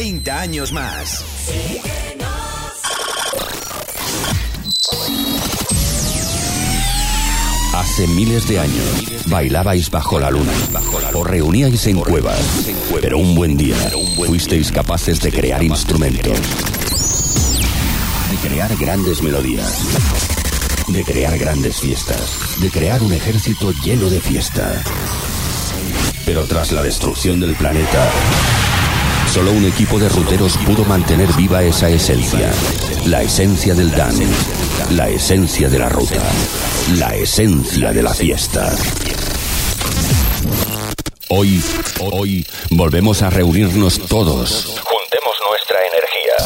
30 años más. Hace miles de años bailabais bajo la luna, os reuníais en cuevas, pero un buen día fuisteis capaces de crear instrumentos, de crear grandes melodías, de crear grandes fiestas, de crear un ejército lleno de fiesta. Pero tras la destrucción del planeta, solo un equipo de ruteros pudo mantener viva esa esencia, la esencia del dance, la esencia de la ruta, la esencia de la fiesta. Hoy, hoy, volvemos a reunirnos todos. Juntemos nuestra energía.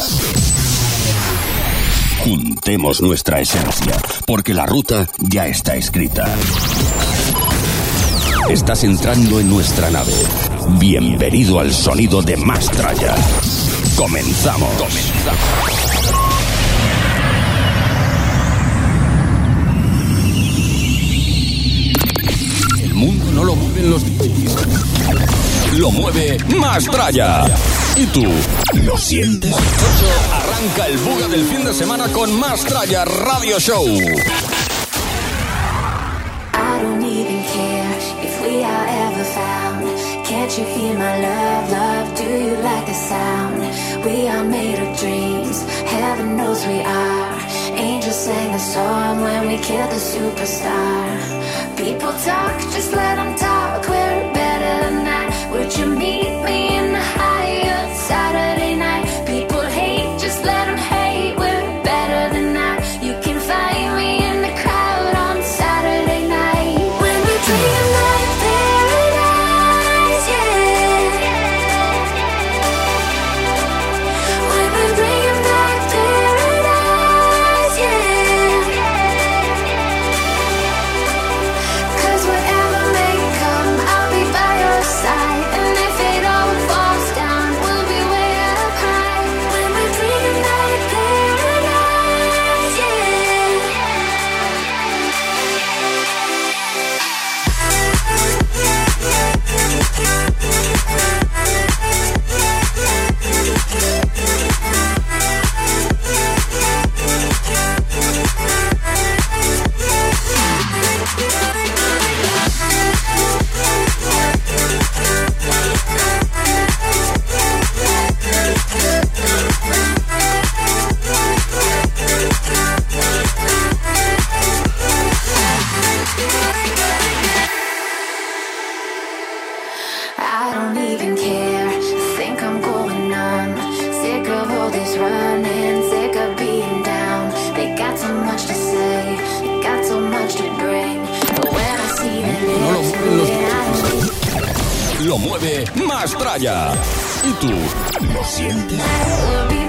Juntemos nuestra esencia, porque la ruta ya está escrita. Estás entrando en nuestra nave. Bienvenido al sonido de Mastraya. Comenzamos. Comenzamos. El mundo no lo mueven los. Lo mueve Mastraya. ¿Y tú? ¿Lo sientes? Arranca el buga del fin de semana con Mastraya Radio Show. Can't you feel my love, love? Do you like the sound? We are made of dreams, heaven knows we are. Angels sang a song when we killed the superstar. People talk, just let them talk. We're better than that. Would you meet mueve Mastraya. ¿Y tú? ¿Lo sientes?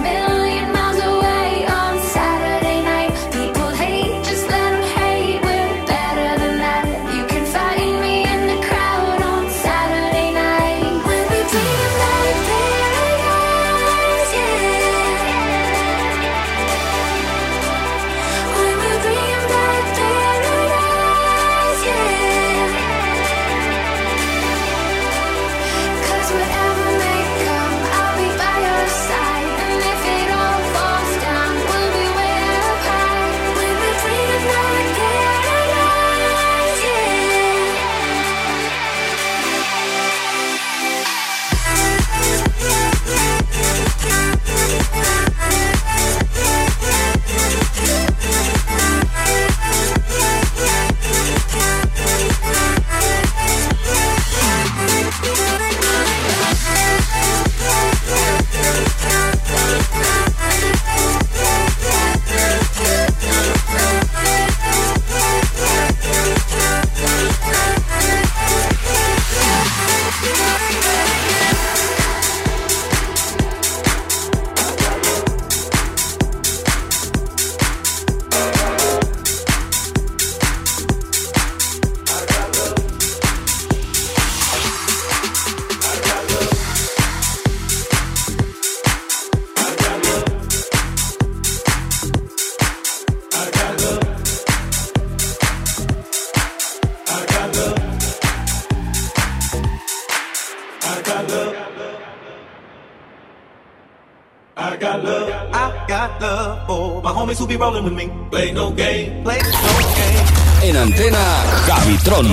Be rolling with me. Play no game, play no game. En antena, Javitron.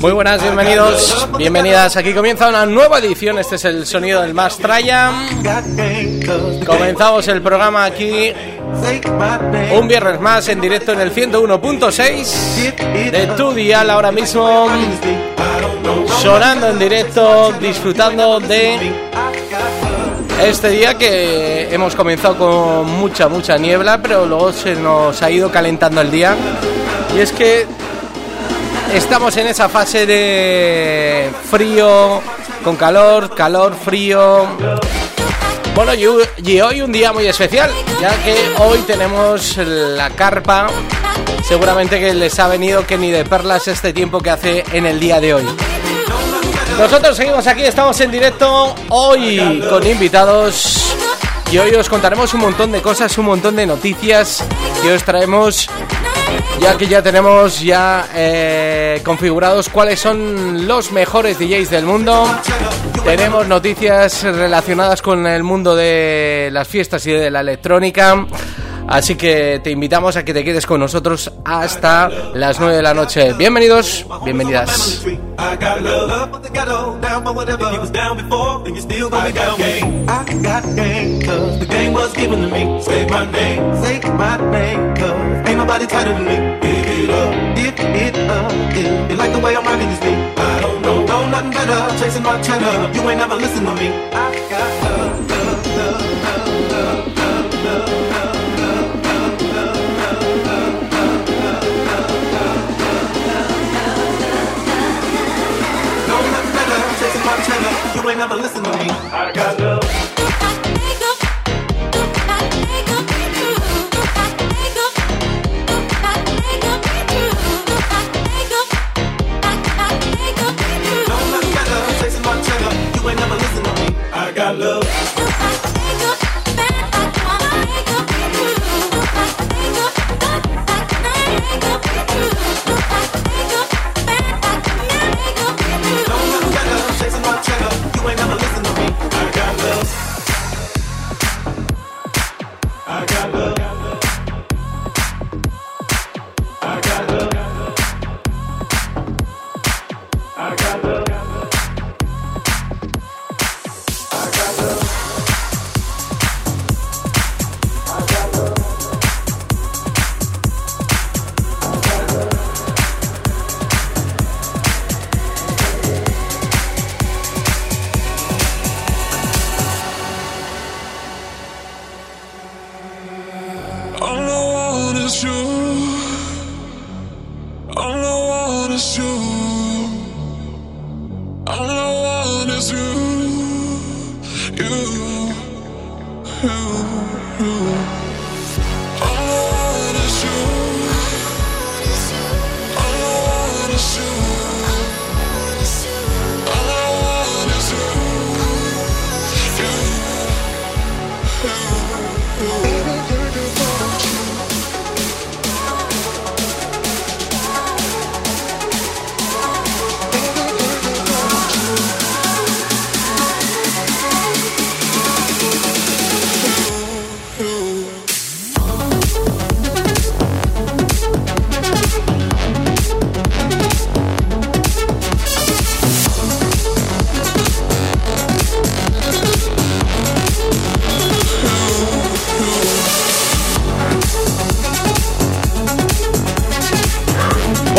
Muy buenas, bienvenidos, bienvenidas. Aquí comienza una nueva edición. Este es el sonido del Mastraya. Comenzamos el programa aquí un viernes más en directo en el 101.6 de tu dial ahora mismo. Sonando en directo, disfrutando de este día que hemos comenzado con mucha, mucha niebla, pero luego se nos ha ido calentando el día. Y es que estamos en esa fase de frío, con calor, calor, frío. Bueno, y hoy un día muy especial, ya que hoy tenemos la carpa. Seguramente que les ha venido que ni de perlas este tiempo que hace en el día de hoy. Nosotros seguimos aquí, estamos en directo hoy con invitados y hoy os contaremos un montón de cosas, un montón de noticias y os traemos ya que ya tenemos ya eh, configurados cuáles son los mejores DJs del mundo. Tenemos noticias relacionadas con el mundo de las fiestas y de la electrónica. Así que te invitamos a que te quedes con nosotros hasta las 9 de la noche. Bienvenidos, bienvenidas. you ain't never to me. I got ain't never listen to me. I got love.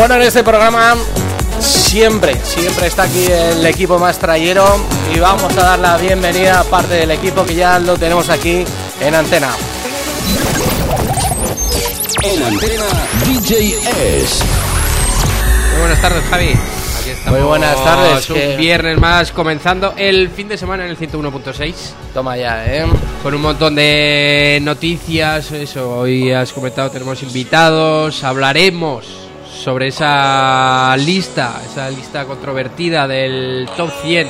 Bueno, en este programa siempre, siempre está aquí el equipo más trayero y vamos a dar la bienvenida a parte del equipo que ya lo tenemos aquí en antena. En antena DJ S. Muy buenas tardes, Javi. Aquí estamos. Muy buenas tardes. Un viernes más comenzando el fin de semana en el 101.6. Toma ya, ¿eh? Con un montón de noticias. Eso, hoy has comentado, tenemos invitados. Hablaremos sobre esa lista, esa lista controvertida del top 100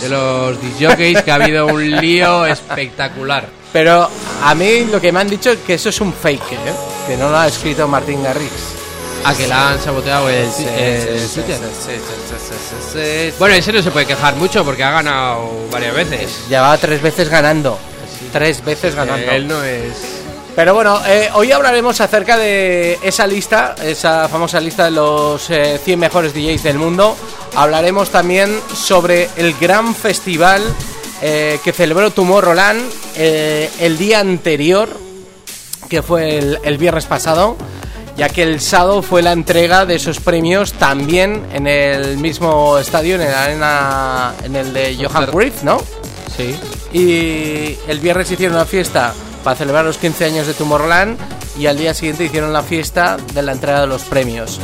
de los disjockeys, que ha habido un lío espectacular. Pero a mí lo que me han dicho es que eso es un fake, ¿eh? que no lo ha escrito Martín Garrix. a que la han saboteado el, el Twitter. Bueno, ese no se puede quejar mucho porque ha ganado varias veces. Llevaba tres veces ganando. Tres veces ganando. Él no es. Pero bueno, eh, hoy hablaremos acerca de esa lista, esa famosa lista de los eh, 100 mejores DJs del mundo. Hablaremos también sobre el gran festival eh, que celebró Tomorrowland eh, el día anterior, que fue el, el viernes pasado, ya que el sábado fue la entrega de esos premios también en el mismo estadio, en el arena, en el de Johan Cruyff, ¿no? Sí. Y el viernes hicieron una fiesta para celebrar los 15 años de Tomorrowland y al día siguiente hicieron la fiesta de la entrega de los premios.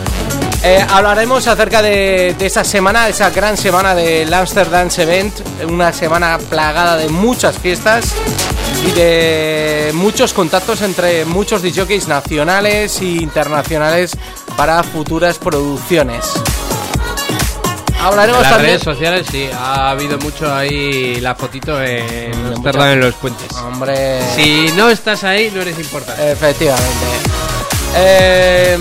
Eh, hablaremos acerca de, de, esa semana, esa gran semana del Amsterdam Event, una semana plagada de muchas fiestas y de muchos contactos entre muchos DJs nacionales e internacionales para futuras producciones. Hablaremos en las también. redes sociales sí, ha habido mucho ahí la fotito en Amsterdam en los puentes. Hombre. Si no estás ahí, no eres importante. Efectivamente. Eh,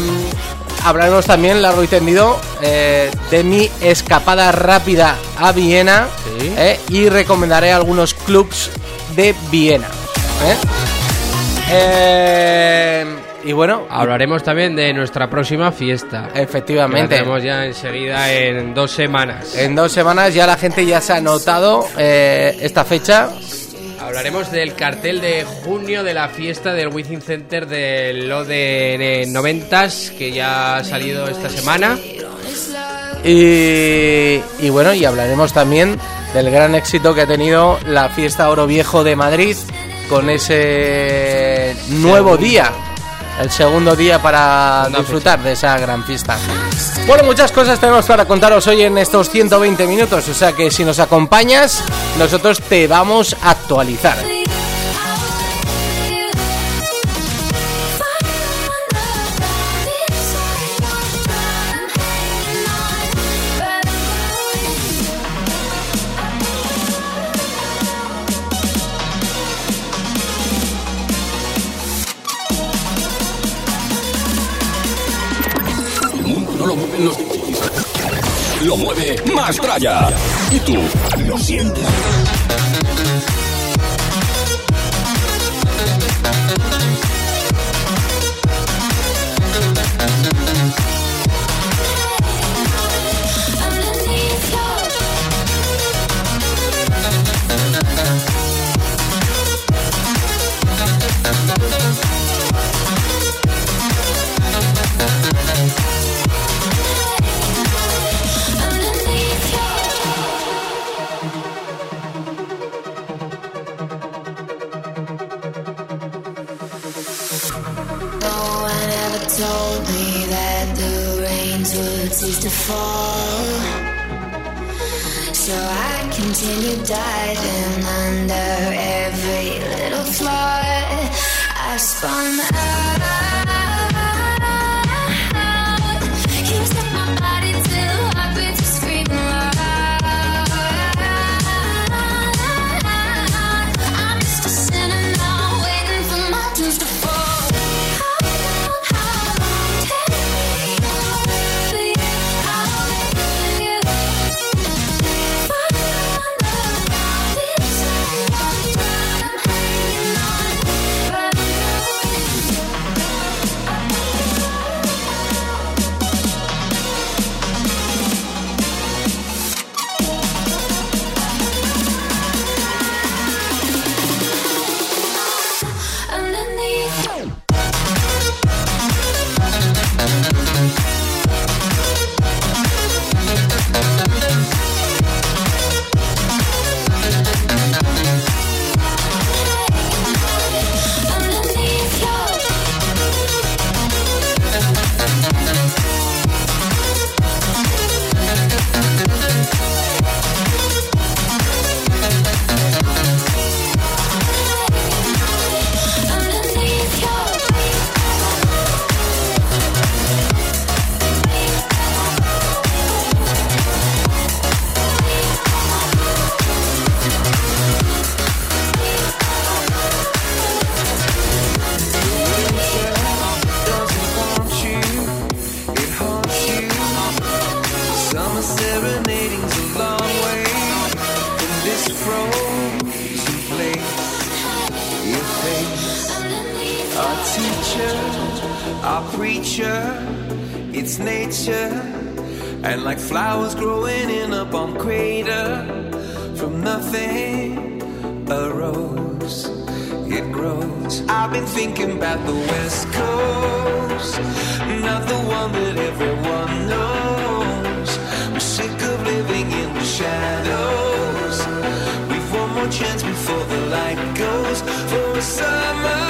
hablaremos también largo y tendido eh, de mi escapada rápida a Viena Sí. eh, y recomendaré algunos clubs de Viena. ¿eh? Y bueno, Hablaremos también de nuestra próxima fiesta. efectivamente. tenemos ya enseguida en dos semanas. En dos semanas ya la gente ya se ha notado eh, esta fecha. Hablaremos del cartel de junio de la fiesta del Within Center de lo de 90s que ya ha salido esta semana. Y, y bueno, y hablaremos también del gran éxito que ha tenido la fiesta Oro Viejo de Madrid con ese nuevo día, el segundo día para disfrutar de esa gran fiesta. Bueno, muchas cosas tenemos para contaros hoy en estos 120 minutos, o sea que si nos acompañas, nosotros te vamos a actualizar. Más tralla. Y tú lo sientes. I continue diving under every little flaw. I spun out. Teacher, our preacher, it's nature. And like flowers growing in a bomb crater, from nothing arose, it grows. I've been thinking about the West Coast, not the one that everyone knows. We're sick of living in the shadows. We've one more chance before the light goes for a summer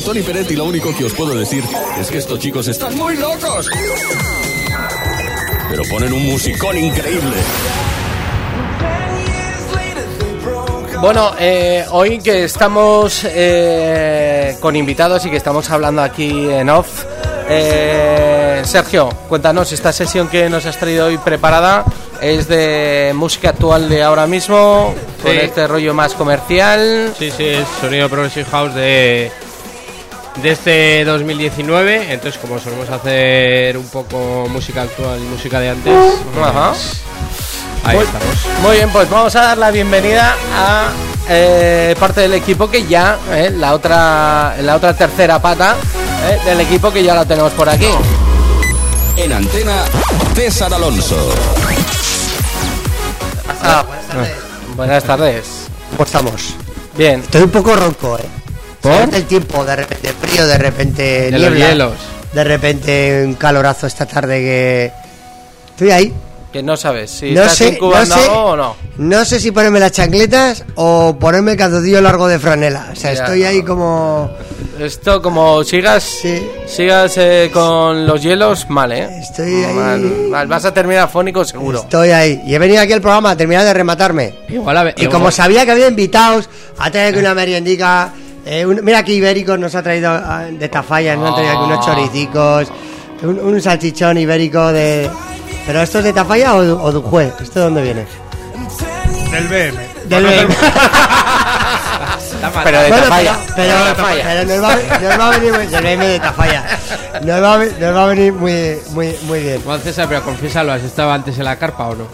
soy Tony Peret y lo único que os puedo decir es que estos chicos están muy locos. Pero ponen un musicón increíble. Bueno, eh, hoy que estamos eh, con invitados y que estamos hablando aquí en off, eh, Sergio, cuéntanos, esta sesión que nos has traído hoy preparada es de música actual de ahora mismo, con este rollo más comercial. Sí, sí, es sonido Progressive House de, de este 2019. Entonces, como solemos hacer un poco música actual y música de antes, Ajá. pues, ahí Muy- estamos. Muy bien, pues vamos a dar la bienvenida a eh, parte del equipo que ya, eh, la otra la otra tercera pata eh, del equipo que ya la tenemos por aquí. En antena, César Alonso. Ah, buenas tardes. ¿Cómo estamos? Bien. Estoy un poco ronco, ¿eh? ¿Por? El tiempo, de repente frío, de repente De los niebla, hielos. de repente un calorazo esta tarde que... Estoy ahí. Que no sabes si No estás sé, incubando no sé, algo o no. no sé si ponerme las chancletas o ponerme el calzoncillo largo de franela. O sea, Ya. estoy ahí como... Esto como sigas Sí. sigas eh, con los hielos, mal, ¿eh? Estoy ahí. Mal, mal. Vas a terminar fónico seguro. Estoy ahí. Y he venido aquí al programa a terminar de rematarme. Igual a ver- Y igual- como sabía que había invitados, a traer aquí una meriendica. Eh, un- mira aquí Ibéricos nos ha traído ah, de Tafalla, nos han traído aquí unos choricicos, un, un salchichón ibérico de. ¿Pero esto es de Tafalla o, de- o de Ujue? ¿Esto de dónde viene? Del BM. Del BM. Pero de Bueno, Tafalla. pero, pero, de Tafalla. pero nos, va, nos va a venir muy, del BM de Tafalla. Nos va, a ve- nos va a venir muy, muy, muy bien. Juan César, pero confiésalo, ¿has estado antes en la carpa o no?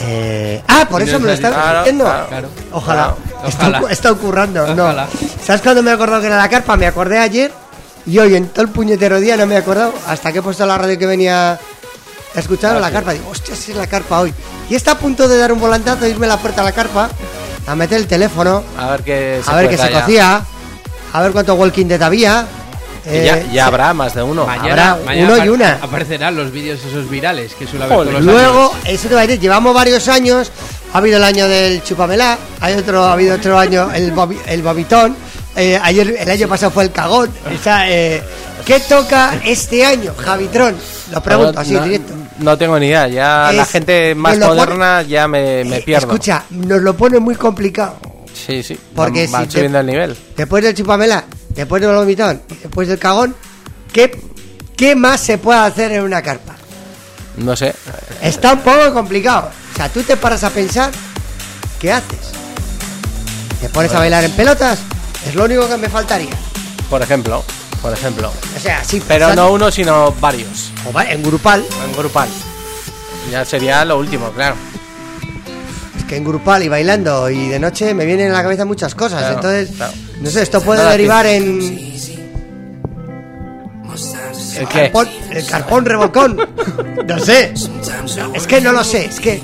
Eh, ah, por eso me lo estás Claro, diciendo. claro. Ojalá. Claro. Está, Ojalá. está ocurrando. No. ¿Sabes cuándo me he acordado que era la carpa? Me acordé ayer y hoy en todo el puñetero día no me he acordado hasta que he puesto la radio que venía a escuchar Ah, a la carpa. Digo, hostia, si es la carpa hoy. Y está a punto de dar un volantazo, irme a la puerta a la carpa, a meter el teléfono, A ver qué se a ver qué se cocía, a ver cuánto walking dead había. Ya, Eh, ya habrá más de uno. Habrá uno y una. Aparecerán los vídeos esos virales que suele haber los Luego, años. eso te va a decir, llevamos varios años. Ha habido el año del chupamelá, hay otro, ha habido otro año el, bobi- el bobitón. eh, ayer, el año pasado fue el cagón. O sea, eh, ¿qué toca este año, Javitrón? Lo pregunto No, así, no, directo. No tengo ni idea. Ya la gente más pone- moderna ya me, me Eh, pierdo. Escucha, nos lo pone muy complicado. Sí, sí. Porque van, van si te- subiendo el nivel. Después del chupamela, después del vomitón, después del cagón, ¿qué, ¿qué más se puede hacer en una carpa? No sé. Está un poco complicado. O sea, tú te paras a pensar, ¿qué haces? ¿Te pones a bailar en pelotas? Es lo único que me faltaría. Por ejemplo. Por ejemplo. O sea, sí, Pero no uno, sino varios. o va- en grupal. En grupal. Ya sería lo último, claro. Es que en grupal y bailando y de noche me vienen a la cabeza muchas cosas. Claro, Entonces, claro. No sé, esto puede Nada, derivar en ¿El qué? carpón- el carpón revolcón. no sé. Es que no lo sé. Es que,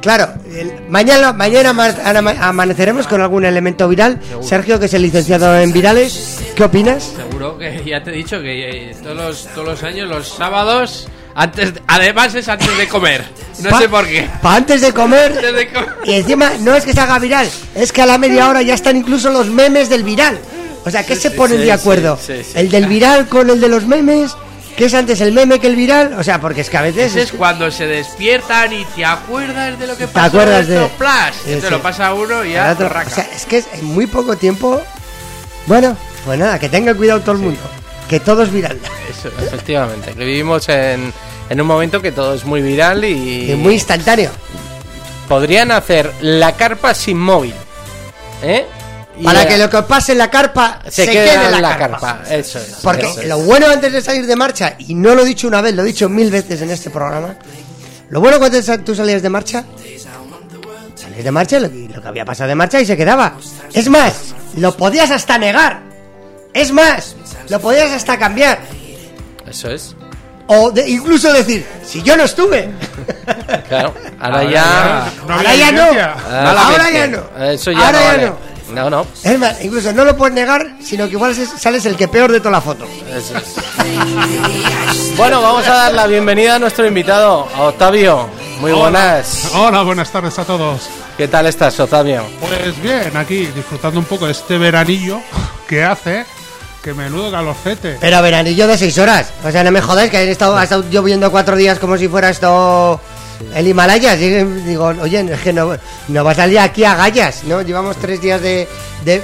claro, el- mañana, mañana ama- ama- amaneceremos con algún elemento viral. Sergio, que es el licenciado en virales, ¿qué opinas? Seguro que ya te he dicho que eh, todos los, todos los años, los sábados, antes de- además es antes de comer. No Pa- sé por qué. pa' antes de comer. Antes de comer. Y encima no es que se haga viral, es que a la media hora ya están incluso los memes del viral. O sea, ¿qué se ponen sí, de acuerdo? El del viral con el de los memes, ¿qué es antes el meme que el viral? O sea, porque es que a veces... Es cuando se despiertan y te acuerdas de lo que ¿Te pasó acuerdas en de- Flash. Te lo pasa uno y ya otro- o sea, es que es en muy poco tiempo... Bueno, pues nada, que tenga cuidado todo el mundo. Que todo es viral. Eso, efectivamente. Que vivimos en, en un momento que todo es muy viral y. Y muy instantáneo. Podrían hacer la carpa sin móvil. ¿Eh? Para la- que lo que pase en la carpa se, se, quede quede en en la, carpa. carpa. Eso es. Porque eso es. lo bueno antes de salir de marcha, y no lo he dicho una vez, lo he dicho mil veces en este programa, lo bueno cuando tú salías de marcha, salías de marcha lo que, lo que había pasado de marcha y se quedaba. Es más, lo podías hasta negar. Es más, lo podías hasta cambiar. Eso es. O de- incluso decir, si yo no estuve. Claro, ahora, Ahora ya. No ahora ya no. Malamente. Ahora ya no. Eso ya Ahora no ya vale. no. No, no. Es más, incluso no lo puedes negar, sino que igual es- sales el que peor de toda la foto. Eso es. Bueno, vamos a dar la bienvenida a nuestro invitado, a Octavio. Muy buenas. Hola, buenas tardes a todos. ¿Qué tal estás, Octavio? Pues bien, aquí disfrutando un poco de este veranillo que hace. Que menudo calorcete. Pero veranillo de seis horas. O sea, no me jodáis que ha estado, ha estado lloviendo cuatro días como si fuera esto el Himalaya. Digo, oye, es que no, no va a salir aquí a gallas, ¿no? Llevamos tres días de... de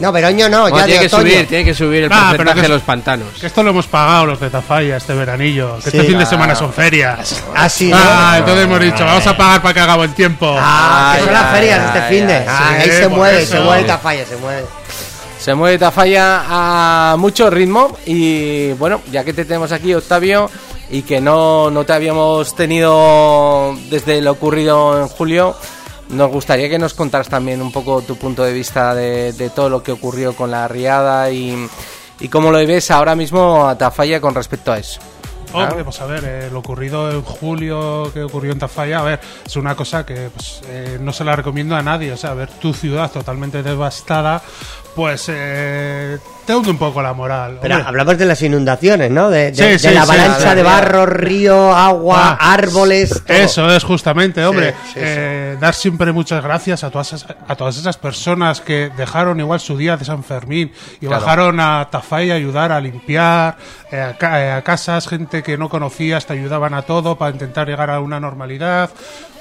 no, veroño no, Bueno, ya tiene de que otoño. subir, tiene que subir el Ah, porcentaje que de los pantanos. Que esto lo hemos pagado los de Tafalla este veranillo. Que Sí. este fin de semana son ferias. Así, ¿no? Ah, entonces hemos dicho, vamos a pagar para que haga buen tiempo. Ah, que son las ferias ay, este fin de. Ah, sí, ahí se mueve, eso. se mueve Tafalla, se mueve. Se mueve Tafalla a mucho ritmo y bueno, ya que te tenemos aquí, Octavio, y que no, no te habíamos tenido desde lo ocurrido en julio, nos gustaría que nos contaras también un poco tu punto de vista de, de todo lo que ocurrió con la riada y, y cómo lo ves ahora mismo a Tafalla con respecto a eso. Hombre, pues a ver, eh, lo ocurrido en julio, que ocurrió en Tafalla, a ver, es una cosa que pues, eh, no se la recomiendo a nadie. O sea, ver tu ciudad totalmente devastada, pues eh, te hunde un poco la moral. Pero Hombre, hablamos de las inundaciones, ¿no? De, de- Sí, de sí, la avalancha sí. de barro, río, agua, Ah, árboles. todo. Eso es justamente, hombre. eh, dar siempre muchas gracias a todas, esas, a todas esas personas que dejaron igual su día de San Fermín y Claro. bajaron a Tafalla a ayudar a limpiar, eh, a, eh, a casas, gente que no conocías, te ayudaban a todo para intentar llegar a una normalidad.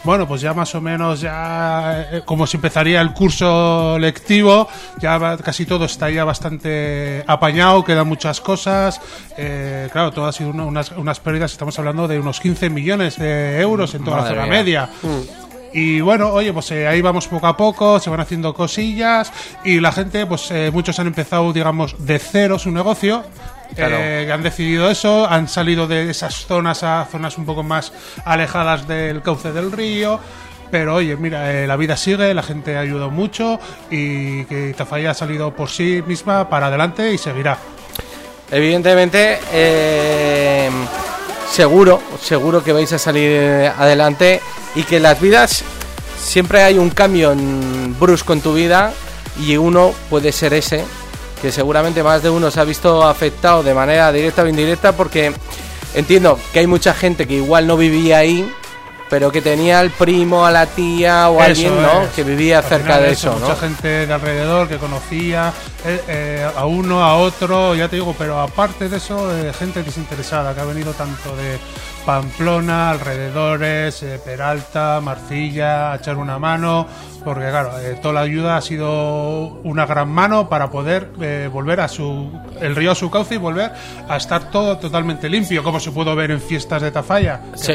Bueno, pues ya más o menos, ya eh, como si empezaría el curso lectivo, ya va- casi todo está ya bastante apañado, quedan muchas cosas. eh, claro, todo ha sido una- unas, unas pérdidas, estamos hablando de unos 15 millones de euros en toda Madre la zona mía. media. Y bueno, oye, pues eh, ahí vamos poco a poco, se van haciendo cosillas y la gente, pues eh, muchos han empezado, digamos, de cero su negocio. Claro. eh, han decidido eso, han salido de esas zonas a zonas un poco más alejadas del cauce del río. Pero oye, mira, eh, la vida sigue, la gente ha ayudado mucho y que Tafalla ha salido por sí misma para adelante y seguirá. Evidentemente, eh, seguro, seguro que vais a salir adelante y que las vidas siempre hay un cambio en- brusco en tu vida y uno puede ser ese que seguramente más de uno se ha visto afectado de manera directa o indirecta porque entiendo que hay mucha gente que igual no vivía ahí pero que tenía al primo, a la tía o a alguien ¿no? es. que vivía Al cerca de eso, eso, ¿no? Mucha gente de alrededor que conocía eh, eh, a uno, a otro, ya te digo, pero aparte de eso, eh, gente desinteresada que ha venido tanto de Pamplona, alrededores, eh, Peralta, Marcilla, a echar una mano, porque claro, eh, toda la ayuda ha sido una gran mano para poder eh, volver a su el río a su cauce y volver a estar todo totalmente limpio, como se pudo ver en fiestas de Tafalla. Sí.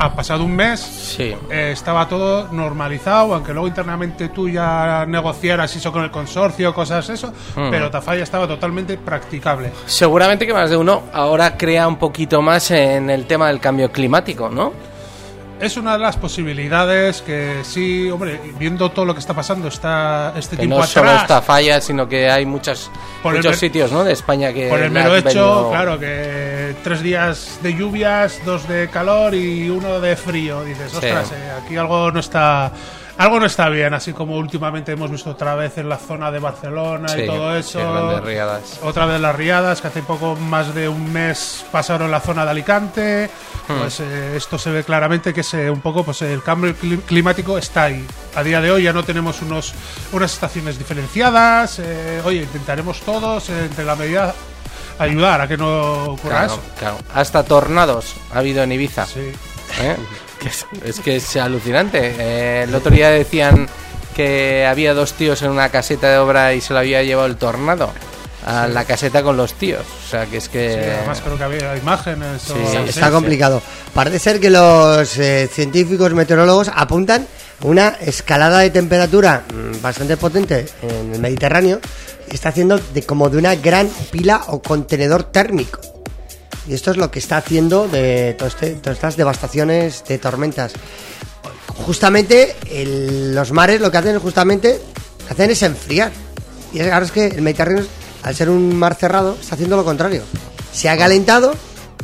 ha pasado un mes, Sí. estaba todo normalizado, aunque luego internamente tú ya negociaras eso con el consorcio, cosas eso, Mm. pero Tafalla estaba totalmente practicable. Seguramente que más de uno ahora crea un poquito más en el tema del cambio climático, ¿no? Es una de las posibilidades que sí, hombre, viendo todo lo que está pasando está este Que tiempo no solo esta falla, sino que hay muchos, Por muchos sitios ¿no? de España que... por el mero hecho, venido- claro, que tres días de lluvias, dos de calor y uno de frío. Dices, Sí. ostras, eh, aquí algo no está... Algo no está bien, así como últimamente hemos visto otra vez en la zona de Barcelona Sí, y todo eso. sí, riadas. Otra vez las riadas, que hace poco más de un mes pasaron la zona de Alicante. Hmm. Pues eh, esto se ve claramente que es eh, un poco pues el cambio cli- climático está ahí. A día de hoy ya no tenemos unos unas estaciones diferenciadas. eh, oye, intentaremos todos eh, entre la medida ayudar a que no ocurra Claro, eso. claro. Hasta tornados ha habido en Ibiza. Sí. ¿eh? Que es, es que es alucinante. Eh, el otro día decían que había dos tíos en una caseta de obra y se lo había llevado el tornado a la caseta con los tíos. O sea, que es que... Sí, además creo que había imágenes. Sí, Está sí. complicado. Parece ser que los eh, científicos meteorólogos apuntan una escalada de temperatura mm, bastante potente en el Mediterráneo está haciendo de, como de una gran pila o contenedor térmico. Y esto es lo que está haciendo de todo este- todas estas devastaciones de tormentas. Justamente el- los mares lo que hacen es justamente hacen es enfriar. Y ahora es que el Mediterráneo, al ser un mar cerrado, está haciendo lo contrario. Se ha calentado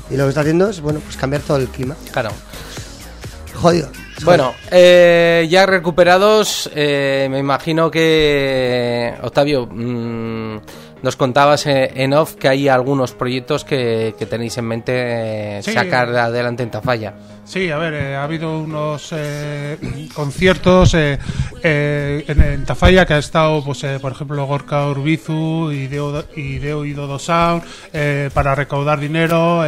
Y lo que está haciendo es, bueno, pues cambiar todo el clima. Claro. Jodido. Bueno, eh, ya recuperados, eh, me imagino que, Octavio, mm, nos contabas eh, en off que hay algunos proyectos que, que tenéis en mente eh, Sí. sacar adelante en Tafalla. Sí, a ver, eh, ha habido unos eh, conciertos eh, en, en Tafalla que ha estado, pues, por ejemplo, Gorka Urbizu y Deo, y Deo y Dodo Sound para recaudar dinero.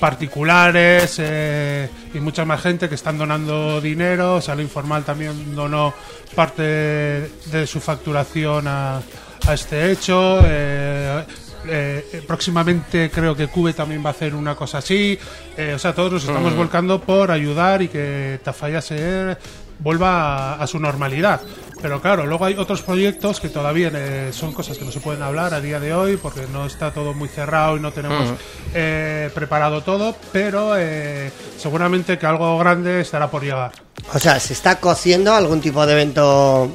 particulares eh, y mucha más gente que están donando dinero. Salo Informal también donó parte de su facturación a, a este hecho. eh, eh, próximamente creo que Cube también va a hacer una cosa así. Eh, o sea, todos nos estamos volcando por ayudar y que Tafalla se vuelva a, a su normalidad. Pero claro, luego hay otros proyectos que todavía eh, son cosas que no se pueden hablar a día de hoy porque no está todo muy cerrado y no tenemos eh, preparado todo, pero eh, seguramente que algo grande estará por llegar. O sea, se está cociendo algún tipo de evento.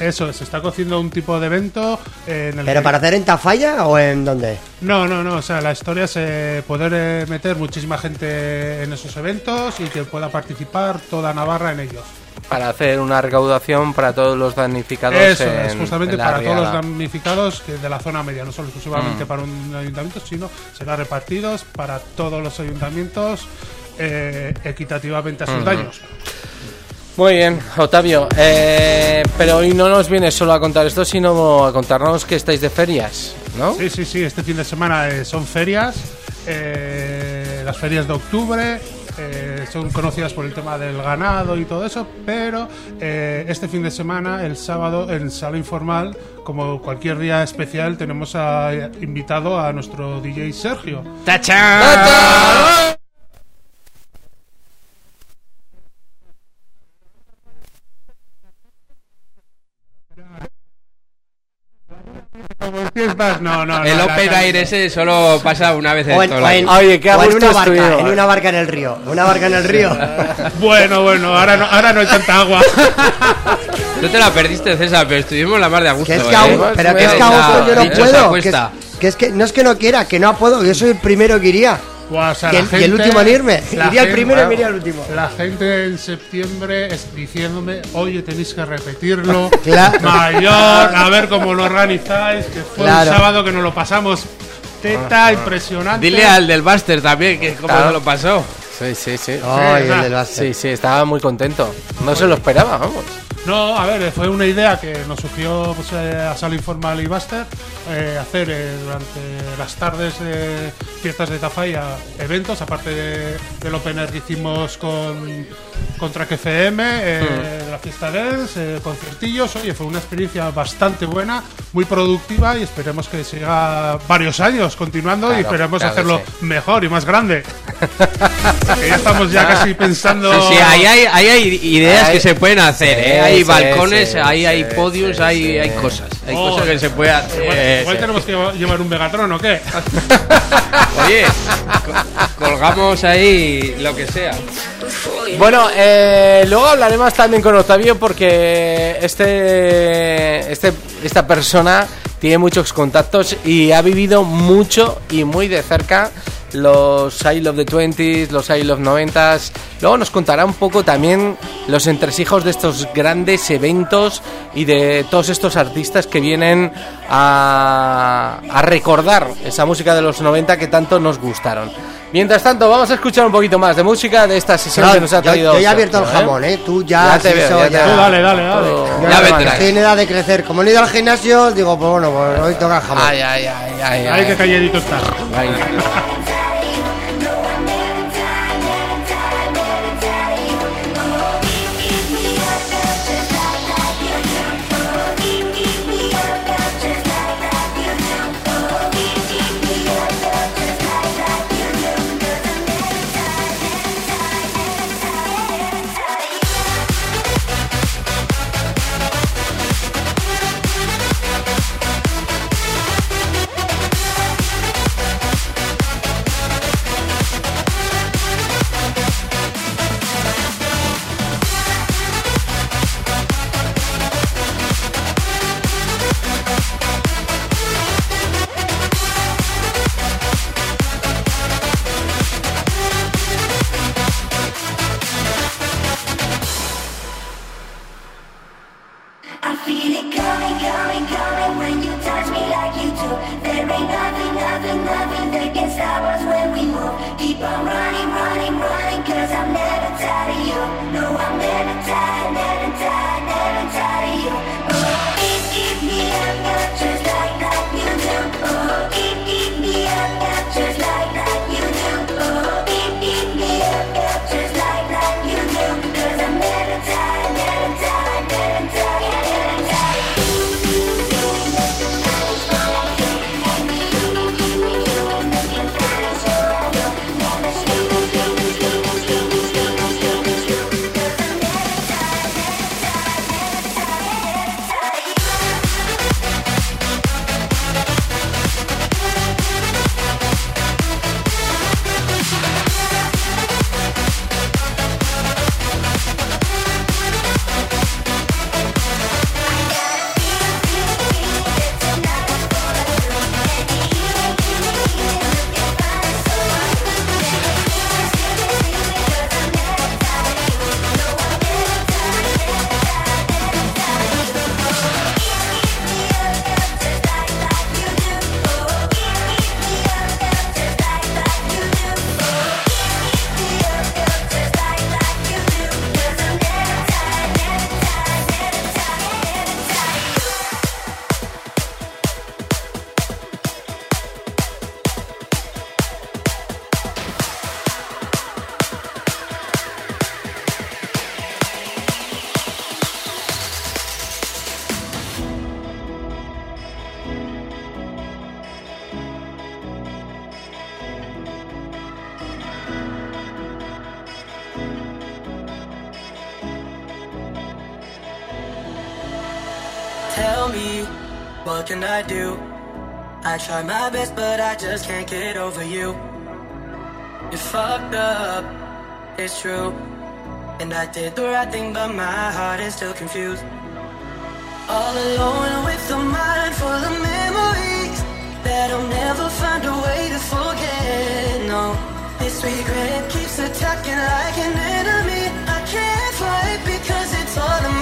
Eso, se está cociendo un tipo de evento eh, en el ¿Pero que- para hacer en Tafalla o en dónde? No, no, no. O sea, la historia es eh, poder eh, meter muchísima gente en esos eventos y que pueda participar toda Navarra en ellos. Para hacer una recaudación para todos los damnificados. Eso en- es, justamente en la para todos los damnificados de la zona media, no solo exclusivamente Mm. para un ayuntamiento, sino será repartidos para todos los ayuntamientos eh, equitativamente a sus daños. Muy bien, Octavio. eh, pero hoy no nos vienes solo a contar esto, sino a contarnos que estáis de ferias, ¿no? Sí, sí, sí. Este fin de semana eh, son ferias, eh, las ferias de octubre. eh, son conocidas por el tema del ganado y todo eso, pero eh, este fin de semana, el sábado, en Sala Informal, como cualquier día especial, tenemos a- invitado a nuestro DJ Sergio. Fiestas, no, no, no. El la- Open Air ese solo pasa una vez en O en, todo el año. Oye, qué o en una barca, en una barca en el río. Una barca en el río. Bueno, bueno, ahora no, ahora no hay tanta agua. No te la perdiste, César, pero estuvimos en la mar de a gusto. Que es que ¿eh? pero que es que a gusto yo no puedo. Que es, cuesta. que es que no es que no quiera, que no puedo. Yo soy el primero que iría. Sea, Y el- y el último en irme. la Iría el gente- primero y me iría el último. La gente en septiembre es diciéndome, oye, tenéis que repetirlo. Claro. Mayor, a ver cómo lo organizáis, que fue Claro. un sábado que nos lo pasamos teta, impresionante. Dile al del Buster también que cómo Claro. se lo pasó. Sí, sí, sí. Ay, el nada. del Basket. Sí, sí, estaba muy contento. No se lo esperaba, vamos. No, a ver, fue una idea que nos surgió pues, eh, a Sala Informal y Buster eh, hacer eh, durante las tardes de fiestas de Tafalla eventos, aparte de- del Open Air que hicimos con, con Track FM, eh, de la fiesta Dance, eh, conciertillos. Oye, fue una experiencia bastante buena, muy productiva y esperemos que siga varios años continuando y Claro, esperemos claro hacerlo sí. mejor y más grande. ya estamos ya casi pensando. Sí, sí, ahí hay, ahí hay ideas Hay- que se pueden hacer, Sí, ¿eh? Hay sí, balcones, sí, ahí hay podios, sí, hay, sí. hay cosas. Hay Oh, cosas que se pueden hacer. Igual, igual sí. tenemos que llevar un Megatron o qué. Oye, co- colgamos ahí lo que sea. Bueno, eh, luego hablaremos también con Octavio porque este, este, esta persona tiene muchos contactos y ha vivido mucho y muy de cerca los I Love the 20s, los I Love 90s. Luego nos contará un poco también los entresijos de estos grandes eventos y de todos estos artistas que vienen a, a recordar esa música de los 90 que tanto nos gustaron. Mientras tanto, vamos a escuchar un poquito más de música de esta sesión No, que nos ha yo, traído. yo ya he abierto el ¿eh? jamón, ¿eh? Tú ya, Ya te veo, ya. Tú dale, dale, dale. Yo Ya ya vendrás. estoy en edad de crecer. Como no he ido al gimnasio, digo, pues bueno, pues hoy toca el jamón. Ay, ay, ay, ay, Ay, ay. qué calladito está. Ay. Try my best, but I just can't get over you. You fucked up, it's true. And I did the right thing, but my heart is still confused. All alone with a mind full of memories that I'll never find a way to forget. No, this regret keeps attacking like an enemy. I can't fight because it's all in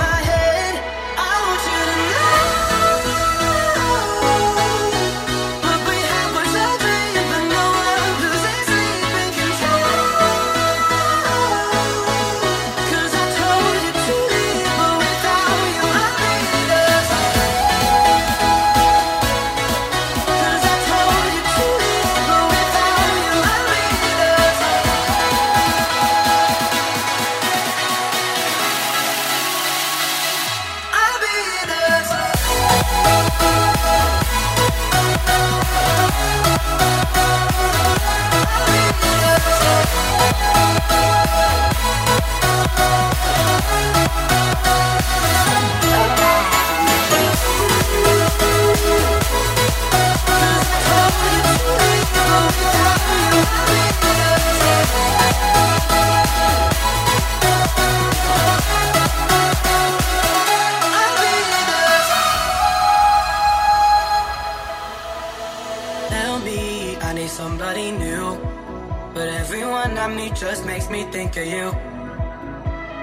you.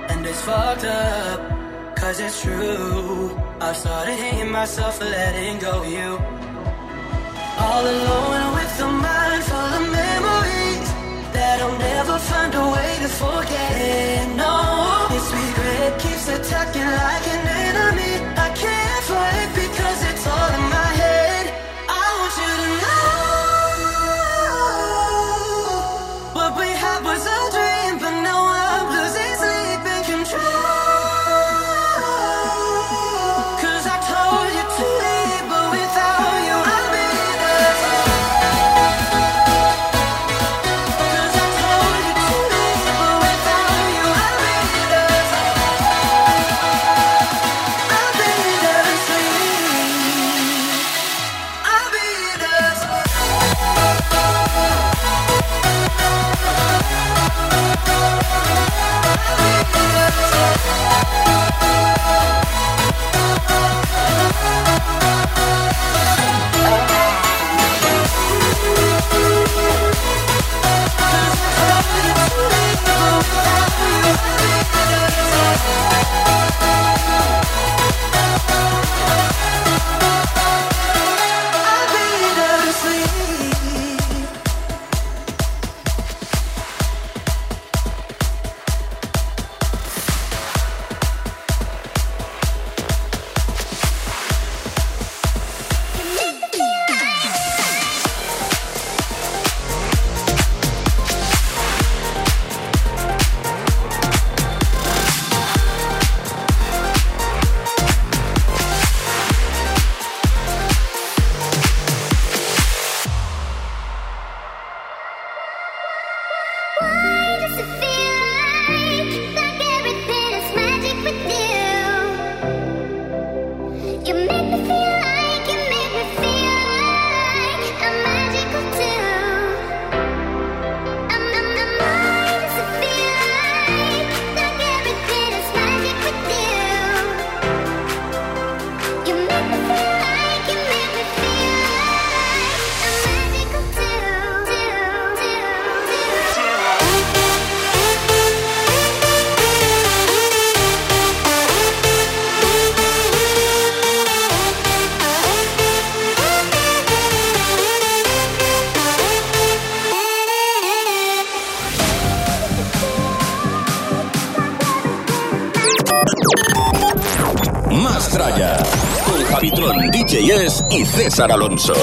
And it's fucked up, cause it's true. I've started hating myself for letting go of you. All alone with a mind full of memories that I'll never find a way to forget. It. No, this regret keeps attacking like an César Alonso.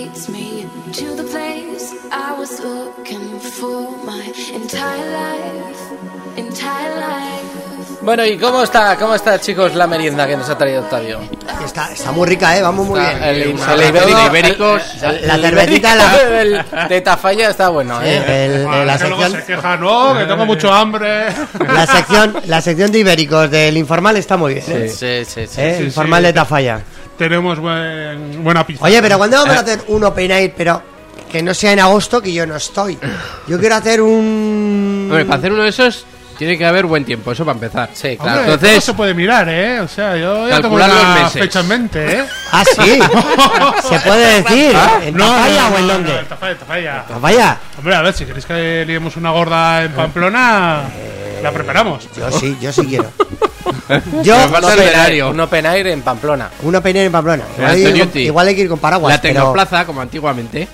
Me, leads me to the place I was looking for my entire life, entire life. Bueno, ¿y cómo está, cómo está, chicos, la merienda que nos ha traído Octavio? Está, está muy rica, ¿eh? Vamos muy Está bien. el, el el- La el cervecita, del- de Tafalla está bueno, ¿eh? El- Ah, la, que luego sección, se queja, no, que tengo mucho hambre. la, sección, la sección de ibéricos del informal está muy bien. ¿eh? Sí, sí, sí. ¿Eh? sí, informal sí. de Tafalla. Tenemos buen- buena pizza. Oye, pero ¿cuándo Eh. vamos a hacer un open air? Pero que no sea en agosto, que yo no estoy. Yo quiero hacer un... Hombre, para hacer uno de esos tiene que haber buen tiempo, eso para empezar. Sí, Hombre, claro. entonces- todo se puede mirar, ¿eh? O sea, yo ya tengo Calcular los una meses. fecha en mente, ¿eh? Ah, sí. Se puede decir. ¿En Tafalla o en no, dónde? en Tafalla, Tafalla. Tafalla. Hombre, a ver, si queréis que liemos una gorda en Pamplona, la preparamos. Yo sí, yo sí quiero. Yo, Un el open, air, escenario. un open air en Pamplona. un open air en Pamplona. Igual hay, que ir con, Antoniuti. igual hay que ir con paraguas. La pero- Tecnoplaza, como antiguamente.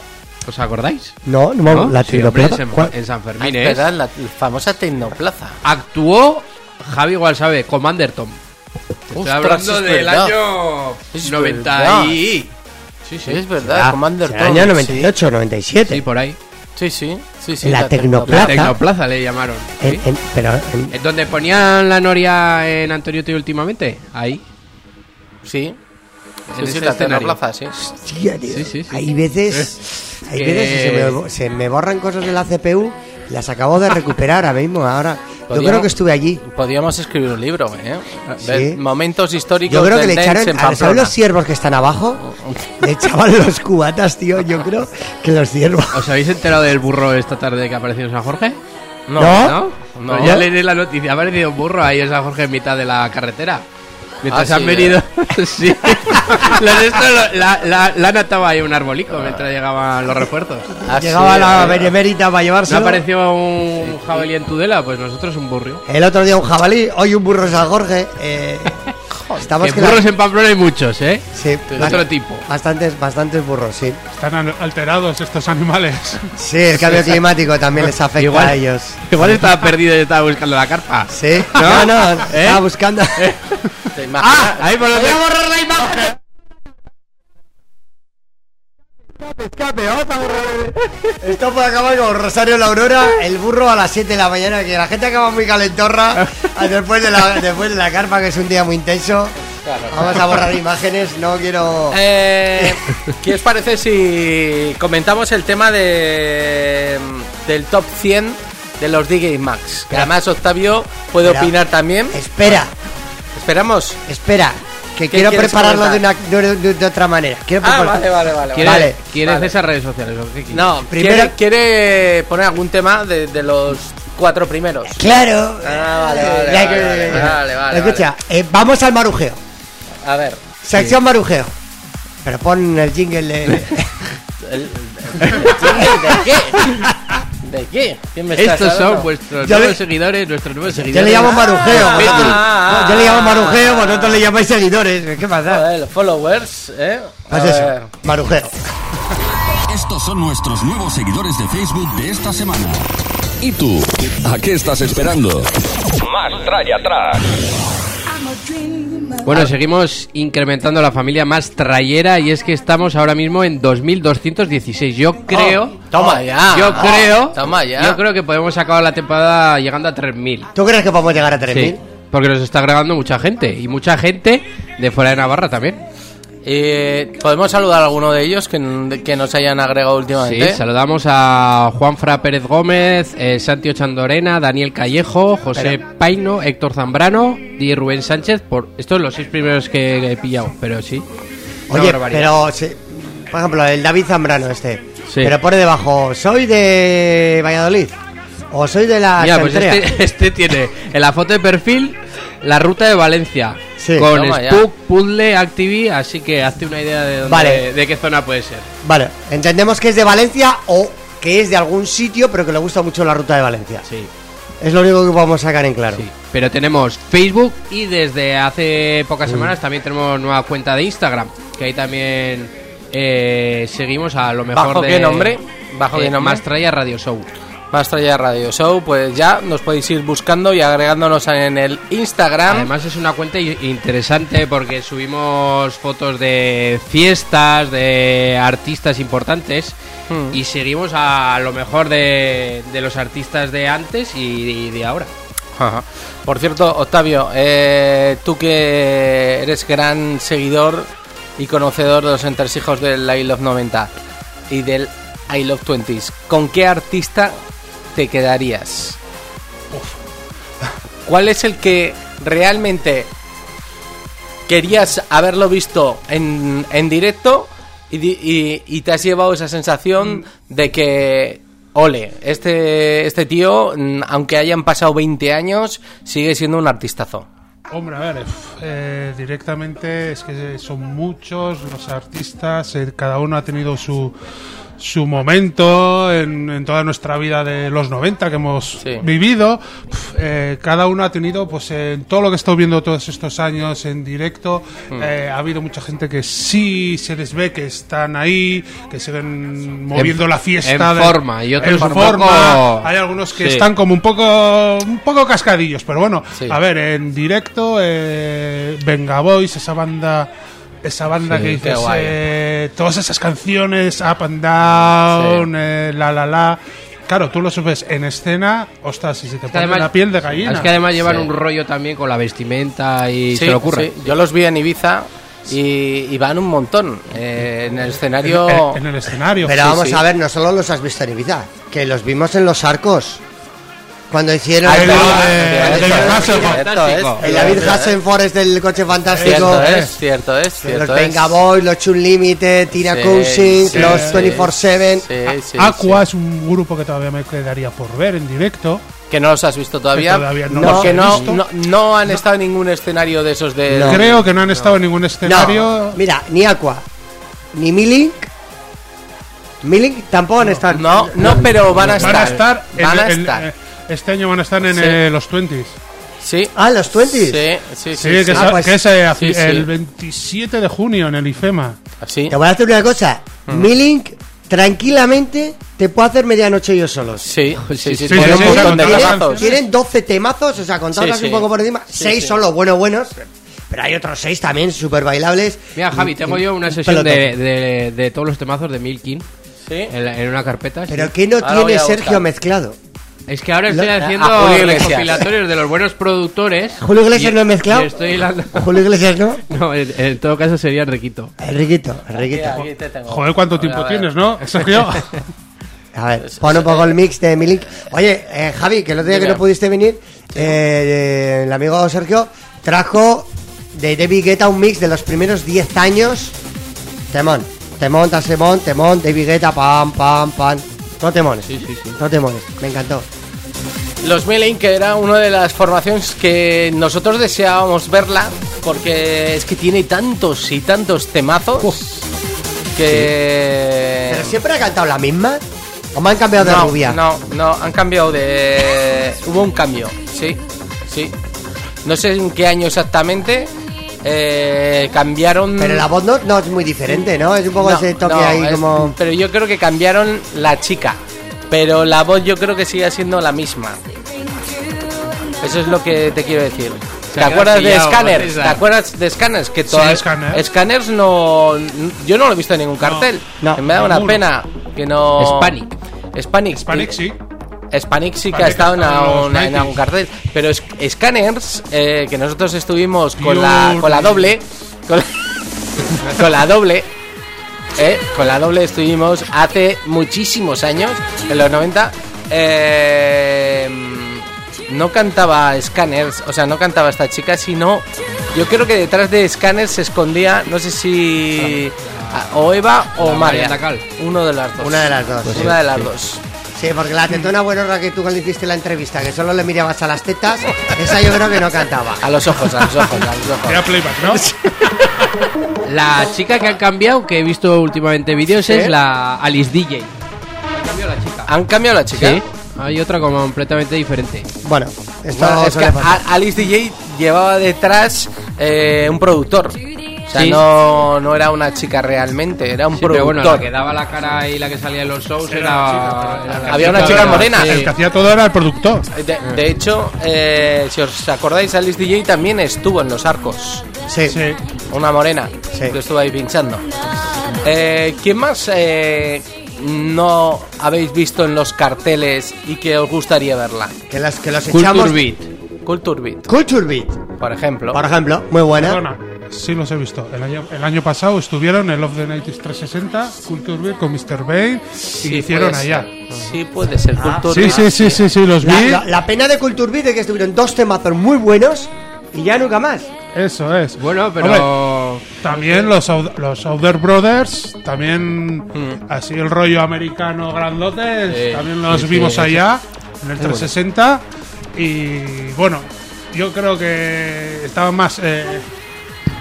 ¿Os acordáis? No, no, ¿No? la Sí, hombre, Tecnoplaza. en, San Ah, Fermín, es ¿eh? verdad, la, famosa Tecnoplaza. Actuó, Javi igual sabe, Commander Tom. Te Estoy Ostras, hablando es del verdad. año Es 90 verdad. y... Sí, Sí, es verdad, Ah, Commander Tom. año sí. 98, 97. Sí, por ahí. Sí, sí, sí, sí. La Tecnoplaza. La Plaza. Tecnoplaza le llamaron. En- ¿sí? en- pero en- ¿Es donde ponían la noria en Antoniotti últimamente? Ahí. Sí. En Sí, sí, la escenario. Tecnoplaza, sí. Hostia, tío. Sí, sí, sí. Hay veces, hay Que- veces que se me, se me borran cosas de la CPU. Las acabo de recuperar ahora mismo. Ahora, yo creo que estuve allí. Podríamos escribir un libro, ¿eh? Sí. Momentos históricos Yo creo que le echaron. en ¿a- ¿Sabes Pamplona. los siervos que están abajo? Le echaban los cubatas, tío. Yo creo que los siervos. ¿Os habéis enterado del burro esta tarde que ha aparecido en San Jorge? No, ¿No? ¿No? No. Ya leí la noticia, ha aparecido un burro ahí en San Jorge en mitad de la carretera. Mientras Ah, han sí, venido. sí. La, la, la han atado ahí un arbolico mientras llegaban los refuerzos. Ah, Llegaba sí, la benemérita para ¿No llevárselo. apareció un jabalí en Tudela? Pues nosotros un burro. El otro día un jabalí, hoy un burro San Jorge. Eh, estamos Que que la- burros en Pamplona hay muchos, ¿eh? Sí, De otro tipo. Bastantes, bastantes burros, sí. Están al- alterados estos animales. Sí, el cambio climático también les afecta Igual. a ellos. Igual estaba perdido y estaba buscando la carpa. Sí, ¿No? no, no, ¿Eh? estaba buscando. ¿Te imaginas? Ah, ahí por donde. borrar la imagen! Escape, vamos a borrar. Esto puede acabar con Rosario la Aurora, el burro a las 7 de la mañana, que la gente acaba muy calentorra después de la, después de la carpa, que es un día muy intenso. Vamos a borrar imágenes, no quiero... Eh, ¿Qué os parece si comentamos el tema de del top 100 de los DJ Max? Que además Octavio puede Espera. opinar también. Espera, Esperamos. espera, que ¿Qué quiero quieres prepararlo de, una, de, de- de otra manera. Quiero Ah, vale, vale, vale. ¿Quiere- Vale. ¿Quieres Vale. esas redes sociales? o qué quieres? No, Primero- quiere, quiere poner algún tema de, de los cuatro primeros. Claro. Ah, vale, vale, vale, que- vale, vale, vale, Escucha, eh, vamos al marujeo. A ver. Sección marujeo. Pero pon el jingle de... el- el- ¿De qué? ¿De qué? ¿Quién me está Estos son vuestros Yo nuevos le- seguidores, nuestros nuevos Yo seguidores. le llamo marujeo. Ah, vosotros- ah, yo le llamo ah, marujeo, ah, vosotros le llamáis seguidores. ¿Qué pasa? Joder, los followers, ¿eh? Pues A eso, ver. marujeo. Estos son nuestros nuevos seguidores de Facebook de esta semana. ¿Y tú? ¿A qué estás esperando? Más tralla atrás. Bueno, seguimos incrementando la familia más trayera y es que estamos ahora mismo en 2216. Yo creo, Oh, toma ya. yo Oh, creo, toma ya. yo creo que podemos acabar la temporada llegando a 3000. ¿Tú crees que podemos llegar a 3.000? Sí, porque nos está agregando mucha gente y mucha gente de fuera de Navarra también. Eh, ¿Podemos saludar a alguno de ellos que, que nos hayan agregado Sí, últimamente? saludamos a Juanfra Pérez Gómez, eh, Santi Ochandorena, Daniel Callejo, José Paino, Héctor Zambrano y Rubén Sánchez. Por estos los seis primeros que he pillado, pero sí. Oye, pero... sí, por ejemplo, el David Zambrano este. Sí. Pero pone debajo, ¿soy de Valladolid? ¿O soy de la Mira, pues este, este tiene en la foto de perfil la ruta de Valencia. Sí. con Toma ya. Spook, Puzzle, Activi, así que hazte una idea de, dónde, Vale. de qué zona puede ser. Vale, entendemos que es de Valencia o que es de algún sitio, pero que le gusta mucho la ruta de Valencia. Sí, Es lo único que podemos sacar en claro. sí. Pero tenemos Facebook y desde hace pocas semanas también tenemos nueva cuenta de Instagram, que ahí también eh, seguimos a lo mejor ¿Bajo de... qué nombre? ¿Bajo qué eh, nombre? Mastraya Radio Show. Más Tralla Radio Show, pues ya nos podéis ir buscando y agregándonos en el Instagram. Además es una cuenta interesante porque subimos fotos de fiestas, de artistas importantes Hmm. y seguimos a lo mejor de, de los artistas de antes y, de ahora. Ajá. Por cierto, Octavio, eh, tú que eres gran seguidor y conocedor de los entresijos del I Love 90 y del I Love 20s, ¿con qué artista te quedarías? ¿Cuál es el que realmente querías haberlo visto en, en directo y, di- y- y te has llevado esa sensación de que, ole, este, este tío, mm, aunque hayan pasado 20 años, sigue siendo un artistazo? Hombre, a ver, eh, directamente es que son muchos los artistas, eh, cada uno ha tenido su, su momento en, en toda nuestra vida de los 90 que hemos Sí. vivido. Eh, cada uno ha tenido, pues en todo lo que he estado viendo todos estos años en directo, Mm. eh, ha habido mucha gente que sí se les ve que están ahí, que siguen moviendo En- la fiesta. en de- forma, y otros en forma. poco- Hay algunos que Sí. están como un poco un poco cascadillos, pero bueno, Sí. a ver, en directo eh, Venga Boys, esa banda esa banda Sí, que dices guay. eh, todas esas canciones Up and Down, eh, La La La Claro, tú lo subes en escena, ostras, y se te Es que pone la piel de gallina. Es que además llevan Sí. un rollo también con la vestimenta y se le ocurre. sí. Yo los vi en Ibiza y, y van un montón. eh, en el escenario... en, en el escenario. Pero Sí, vamos sí. a ver, no solo los has visto en Ibiza, que los vimos en los arcos. Cuando hicieron el, David Hasselhoff. es, del coche fantástico. Cierto es, cierto es, los Venga. Boys, los Chun Limited, Tina Cousins, los sí, 24-7. Sí, sí, Aqua es un grupo que todavía me quedaría por ver en directo. Que no los has visto todavía. Que todavía no los porque no, visto. no, no han estado en ningún escenario de esos de. No. Creo que no han estado en ningún escenario. No, mira, ni Aqua, ni Milink. Milink tampoco han estado. No, no, pero van a estar. Van a estar, Van a en- estar. Este año van a estar en Sí. eh, los 20s. Sí. Ah, los 20 Sí, sí, sí. Sí, que, sí. es, Ah, pues- que es, eh, el 27 de junio en el IFEMA. Sí. Te voy a decir una cosa. Milink tranquilamente te puede hacer medianoche ellos solos. Sí, sí, sí, sí, sí, un sí, montón sí, de sí, Tienen, tienen 12 temazos, o sea, contados Sí, un poco por encima. Sí, 6 sí. son los buenos buenos, pero hay otros 6 también súper bailables. Mira, Javi, Y- tengo y- yo una un sesión de, de- de todos los temazos de Milkin Sí. en, la- en una carpeta. sí. Pero ¿qué no Ahora tiene Sergio buscar. mezclado? Es que ahora estoy haciendo a Julio Iglesias. recopilatorios de los buenos productores. ¿Julio Iglesias Y- no he mezclado? estoy Julio Iglesias, ¿no? No, en, en todo caso sería Enriquito. Enriquito, Enriquito. Aquí te tengo. Joder, ¿cuánto A tiempo a tienes, no? Sergio. A ver, pon un poco el mix de Milink. Oye, eh, Javi, que el otro día que no pudiste venir, eh, el amigo Sergio trajo de David Guetta un mix de los primeros 10 años. Temón, temón, tras temón, temón, David Guetta, pam, pam, pam. No temones, Sí, sí, sí. no temones, me encantó. Los Milling, que era una de las formaciones que nosotros deseábamos verla, porque es que tiene tantos y tantos temazos que. ¿Pero siempre ha cantado la misma? ¿O me han cambiado de no, rubia? No, no, han cambiado de. Hubo un cambio, sí, sí. No sé en qué año exactamente. eh, cambiaron. Pero la voz no, no es muy diferente, ¿no? Es un poco No, ese toque no, ahí es- como... Pero yo creo que cambiaron la chica. Pero la voz yo creo que sigue siendo la misma. Eso es lo que te quiero decir. ¿Te acuerdas de Scanners? ¿Te acuerdas de Scanners? Que todas- Scanners. Scanners no. Yo no lo he visto en ningún cartel. no, me da una ninguno. pena que no. Hispanic. Hispanic. Hispanic, sí. Hispanic sí que ha estado en, ha estado en algún- los en 90s. algún cartel. Pero es- Scanners, eh, que nosotros estuvimos con la, con la doble. Con la, con la doble. Eh, con la doble estuvimos hace muchísimos años, en los 90. eh, no cantaba Scanners, o sea, no cantaba esta chica, sino. Yo creo que detrás de Scanners se escondía, no sé si. a- O Eva o María. Uno de las dos. Una de las dos. Una de las dos. Sí, porque la tetona buenorra que tú cuando hiciste la entrevista, que solo le mirabas a las tetas, esa yo creo que no cantaba. A los ojos, a los ojos, a los ojos. Era playback, ¿no? La chica que han cambiado, que he visto últimamente vídeos, es la Alice DJ. Han cambiado la chica. ¿Han cambiado la chica? Sí, hay otra como completamente diferente. Bueno, esto Bueno, es que Alice DJ llevaba detrás eh, un productor. O sea, Sí. no, no era una chica realmente, era un Sí, pero bueno, productor. la que daba la cara y la que salía en los shows era. era la Había una chica era- morena. sí. El que hacía todo era el productor. de, de hecho, eh, si os acordáis, Alice DJ también estuvo en los arcos. Sí. Sí. Una morena Sí. que estuvo ahí pinchando. Eh, ¿Quién más eh, no habéis visto en los carteles y que os gustaría verla? Que los, que los Culture echamos. Beat. Culture Beat, Culture Beat, por ejemplo. por ejemplo, muy buena. Perdona, sí los he visto. El año, el año pasado estuvieron en Love the 90s 360, Culture Beat con Mr. Bane y Sí, hicieron puede allá. Sí, puede ser Culture Sí, sí, sí, sí, sí, los La, vi. la- la pena de Culture Beat es que estuvieron dos temazos muy buenos y ya nunca más. Eso es. Bueno, Hombre, pero. también los, los Outer Brothers, también Mm. así el rollo americano grandote, Sí, también los sí, vimos sí, allá en el 360 y bueno, yo creo que estaban más eh,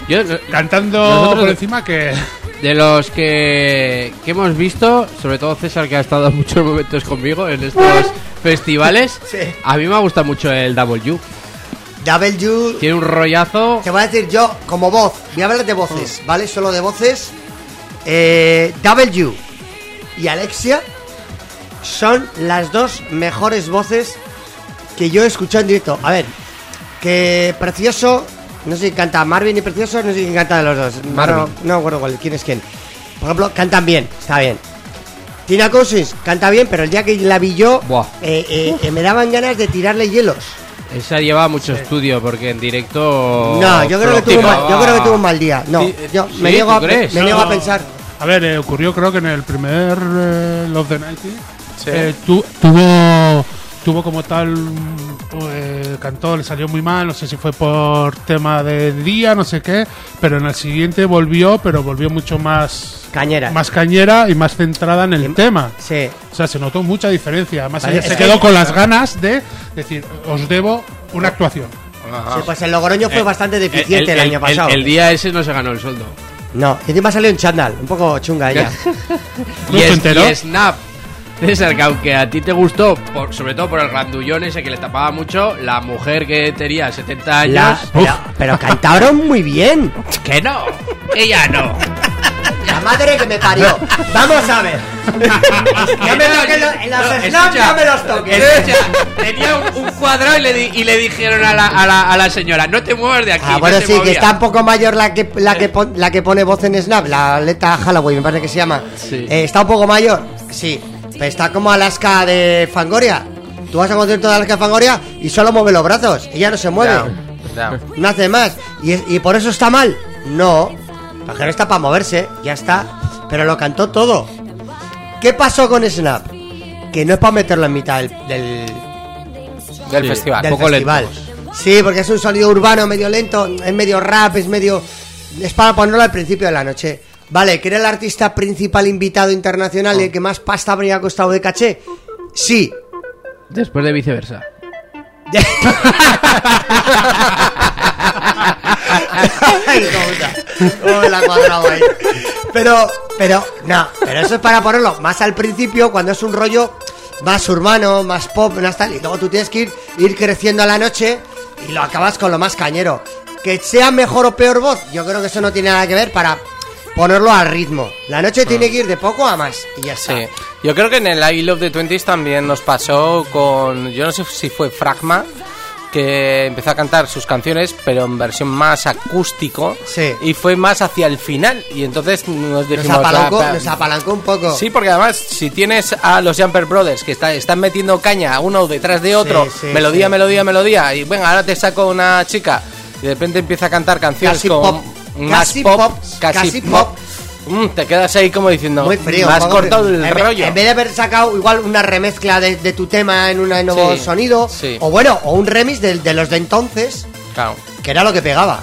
Yo, cantando Nosotros- por encima que de los que, que hemos visto, sobre todo César, que ha estado muchos momentos conmigo en estos festivales, Sí. a mí me ha gustado mucho el W. W, Tiene un rollazo. te voy a decir yo como voz, voy a hablar de voces, ¿vale? Solo de voces. Eh, W y Alexia son las dos mejores voces que yo he escuchado en directo. A ver, que Precioso, no sé si canta Marvin y Precioso, no sé quién canta de los dos. Marvin. No, no acuerdo cuál, quién es quién. Por ejemplo, cantan bien, está bien. Tina Cousins canta bien, pero el día que la vi yo, Buah. eh, eh, eh, me daban ganas de tirarle hielos. Esa lleva mucho estudio porque en directo. No, yo creo que tuvo un mal, yo creo que tuvo un mal día. No, Sí, yo sí, me niego, ¿tú a, crees? me niego a pensar. A ver, eh, ocurrió creo que en el primer eh, Love the 90 Sí. eh, tu- tuvo tuvo como tal eh, cantó, le salió muy mal, no sé si fue por tema de día, no sé qué, pero en el siguiente volvió, pero volvió mucho más Cañera. más cañera y más centrada en el Em- tema. Sí. O sea, se notó mucha diferencia. Además, Vale, ella es se que- quedó con las ganas de decir, os debo una actuación. Sí, pues el Logroño fue bastante deficiente el, año pasado. El, día ese no se ganó el sueldo. No, y encima salió en chándal, un poco chunga ella. ¿No y, es- y Snap. César, que aunque a ti te gustó, por- sobre todo por el grandullón ese que le tapaba mucho, la mujer que tenía 70 años. La- pero, pero cantaron muy bien. Que no, ella no. La madre que me parió. Vamos a ver. No me toques los- en los No, snaps escucha, no me los toques. escucha, tenía un, un cuadrado y le, di- y le dijeron a la, a, la, a la señora, no te muevas de aquí. Ah, no bueno, se sí, que movía. está un poco mayor la que, la que, pon- la que pone voz en Snap, la Aleta Halloween, me parece que se llama. Sí. Eh, ¿Está un poco mayor? Sí. Pero está como Alaska de Fangoria. Tú vas a un concierto de Alaska de Fangoria y solo mueve los brazos. Ella no se mueve. No hace más. ¿Y, y por eso está mal? No. La mujer está para moverse, ya está. Pero lo cantó todo. ¿Qué pasó con Snap? Que no es para meterlo en mitad del, del, Del Sí. festival. del poco festival. Sí, porque es un sonido urbano medio lento, es medio rap, es medio... Es para ponerlo al principio de la noche. Vale, ¿que era el artista principal invitado internacional y el que más pasta habría costado de caché? Sí. Después de viceversa. Ay, hijo puta. ¿Cómo me la cuadrado ahí? Pero, pero, no, pero eso es para ponerlo más al principio, cuando es un rollo más urbano, más pop, más tal, y luego tú tienes que ir, ir creciendo a la noche y lo acabas con lo más cañero. Que sea mejor o peor voz, yo creo que eso no tiene nada que ver para ponerlo al ritmo. La noche tiene que ir de poco a más y ya está. Sí. Yo creo que en el I Love the Twenties también nos pasó con. Yo no sé si fue Fragma, que empezó a cantar sus canciones, pero en versión más acústico. Sí. Y fue más hacia el final. Y entonces nos Nos dijimos. apalancó, "Ah, nos apalancó un poco. Sí, porque además, si tienes a los Jumper Brothers que está- están metiendo caña uno detrás de otro, Sí, sí, melodía, melodía, melodía, y venga, ahora te saco una chica, y de repente empieza a cantar canciones Casi con pop, más casi pop, pop, casi, casi pop. pop. Mm, te quedas ahí como diciendo, Muy frío. me has cortado frío. el en vez- rollo. En vez de haber sacado igual una remezcla de, de tu tema en un nuevo Sí, sonido, sí. o bueno, o un remix de, de los de entonces, Claro. que era lo que pegaba.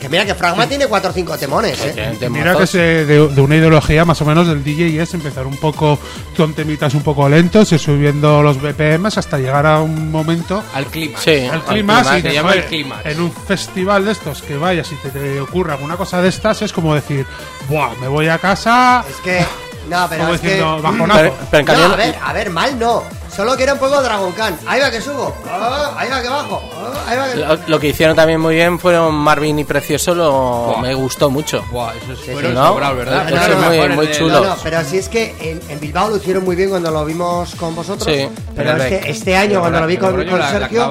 Que mira que Fragma tiene cuatro o cinco temones, ¿eh? Mira que se, de, de una ideología más o menos del DJ es empezar un poco con temitas un poco lentos y subiendo los BPMs hasta llegar a un momento Al clima. Sí. al clima se llama el "Joder, clímax". en un festival de estos que vayas y te, te ocurra alguna cosa de estas es como decir Buah, me voy a casa Es que. No, pero como es que. bajonazo Pero, pero en No, cambio, a ver, a ver, mal no. Solo que era un poco Dragon Khan. Ahí va que subo. Ah, ahí va que bajo. ah, ahí va que... Lo, lo que hicieron también muy bien fueron Marvin y Precioso, lo, Buah. me gustó mucho. Buah, esos Sí, fueron sí. ¿No? sobrados, ¿verdad? Eso es los muy- mejores muy del- chulo. No, no, pero si es que en, en Bilbao lo hicieron muy bien cuando lo vimos con vosotros. Sí, pero en el es Bec. que este año, cuando lo vi con, con la- la Sergio.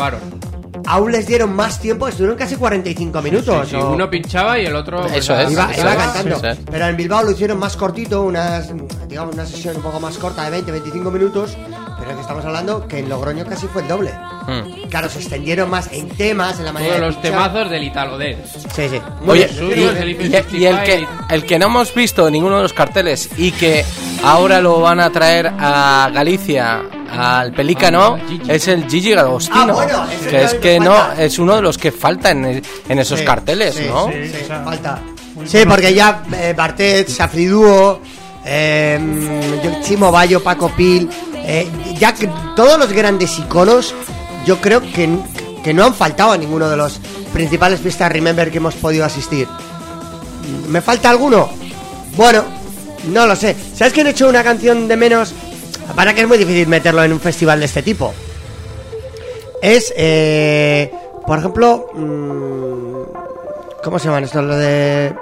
Aún les dieron más tiempo. Estuvieron casi 45 minutos. Sí, sí, o- uno pinchaba y el otro. Eso es. Iba, Eso iba es, cantando. sí, sí. Pero en Bilbao lo hicieron más cortito, unas, digamos, una sesión un poco más corta de 20-25 minutos. Pero que estamos hablando que en Logroño casi fue el doble. Mm. Claro, se extendieron más en temas, en la manera Todos de los pinchar. temazos del Italo Dance. Sí, sí. Muy Oye, bien. Y, y- y el, que, 65. el que no hemos visto en ninguno de los carteles y que ahora lo van a traer a Galicia, al Pelícano, Ah, es el Gigi Agostino. Ah, bueno, que es que no, falta. es uno de los que falta en, en esos Sí, carteles, sí, ¿no? Sí, Sí, falta. Sí, porque ya eh, Bartet, Safriduo, eh, Chimo Bayo, Paco Pil, eh, ya que todos los grandes iconos, yo creo que, que no han faltado a ninguno de los principales fiestas Remember que hemos podido asistir. ¿Me falta alguno? Bueno, no lo sé. ¿Sabes que han hecho una canción de menos? Para que es muy difícil meterlo en un festival de este tipo. Es, eh, por ejemplo, mm, ¿cómo se llaman estos? Lo de...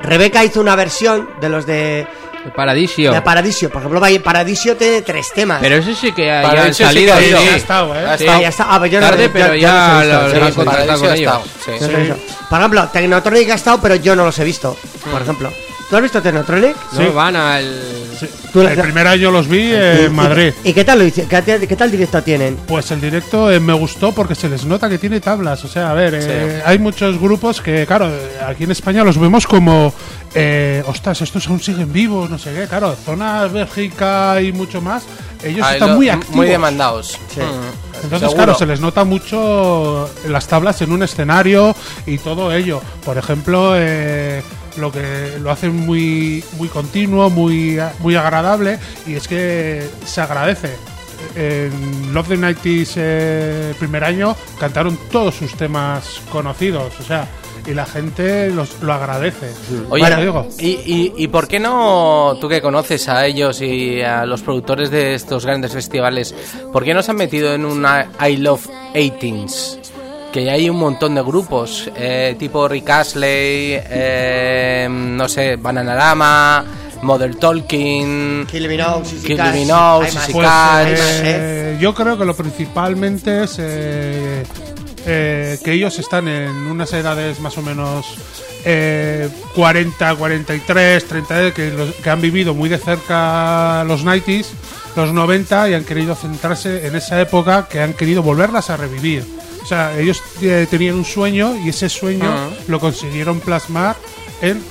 Rebeca hizo una versión de los de, El Paradisio. de Paradisio. Por ejemplo, Paradisio tiene tres temas. Pero eso sí que ya Para han sí salido. que ha sí. ido. ha estado, ¿eh? Ha Sí. estado. ya está. Ah, pues yo no- Tarde, yo- pero yo ya no los he visto, contratado ha estado. No. Por ejemplo, Technotronic ha estado, pero yo no los he visto. Por ejemplo. ¿Tú has visto Technotronic? No, Sí. van al. Sí. Tú la- El primer año los vi en Madrid. ¿Y qué tal lo hice? ¿Qué, qué tal directo tienen? Pues el directo eh, me gustó porque se les nota que tiene tablas. O sea, a ver, eh, hay muchos grupos que, claro, aquí en España los vemos como, eh, ostras, estos aún siguen vivos, no sé qué. Claro, zona Bélgica y mucho más, ellos Ahí están lo- muy activos. Muy demandados. Sí. Mm. Entonces, Seguro. claro, se les nota mucho las tablas en un escenario y todo ello. Por ejemplo, eh, lo que lo hacen muy, muy continuo, muy, muy agradable y es que se agradece. En Love the 90s eh, primer año cantaron todos sus temas conocidos, o sea, y la gente los, lo agradece. Oye, Bueno, digo, ¿y, y, y por qué no, tú que conoces a ellos y a los productores de estos grandes festivales, por qué no se han metido en una I Love 18s? Que ya hay un montón de grupos, eh, tipo Rick Astley, eh, no sé, Bananarama, Mother Talking, Kill Me Now, Sissy Kill. Sissy Pues, ¿eh? eh, yo creo que lo principalmente es eh, eh, que ellos están en unas edades más o menos eh, 40, 43, 30, que, los- que han vivido muy de cerca los 90s, los 90 y han querido centrarse en esa época que han querido volverlas a revivir. O sea, ellos eh, tenían un sueño y ese sueño Ah. lo consiguieron plasmar en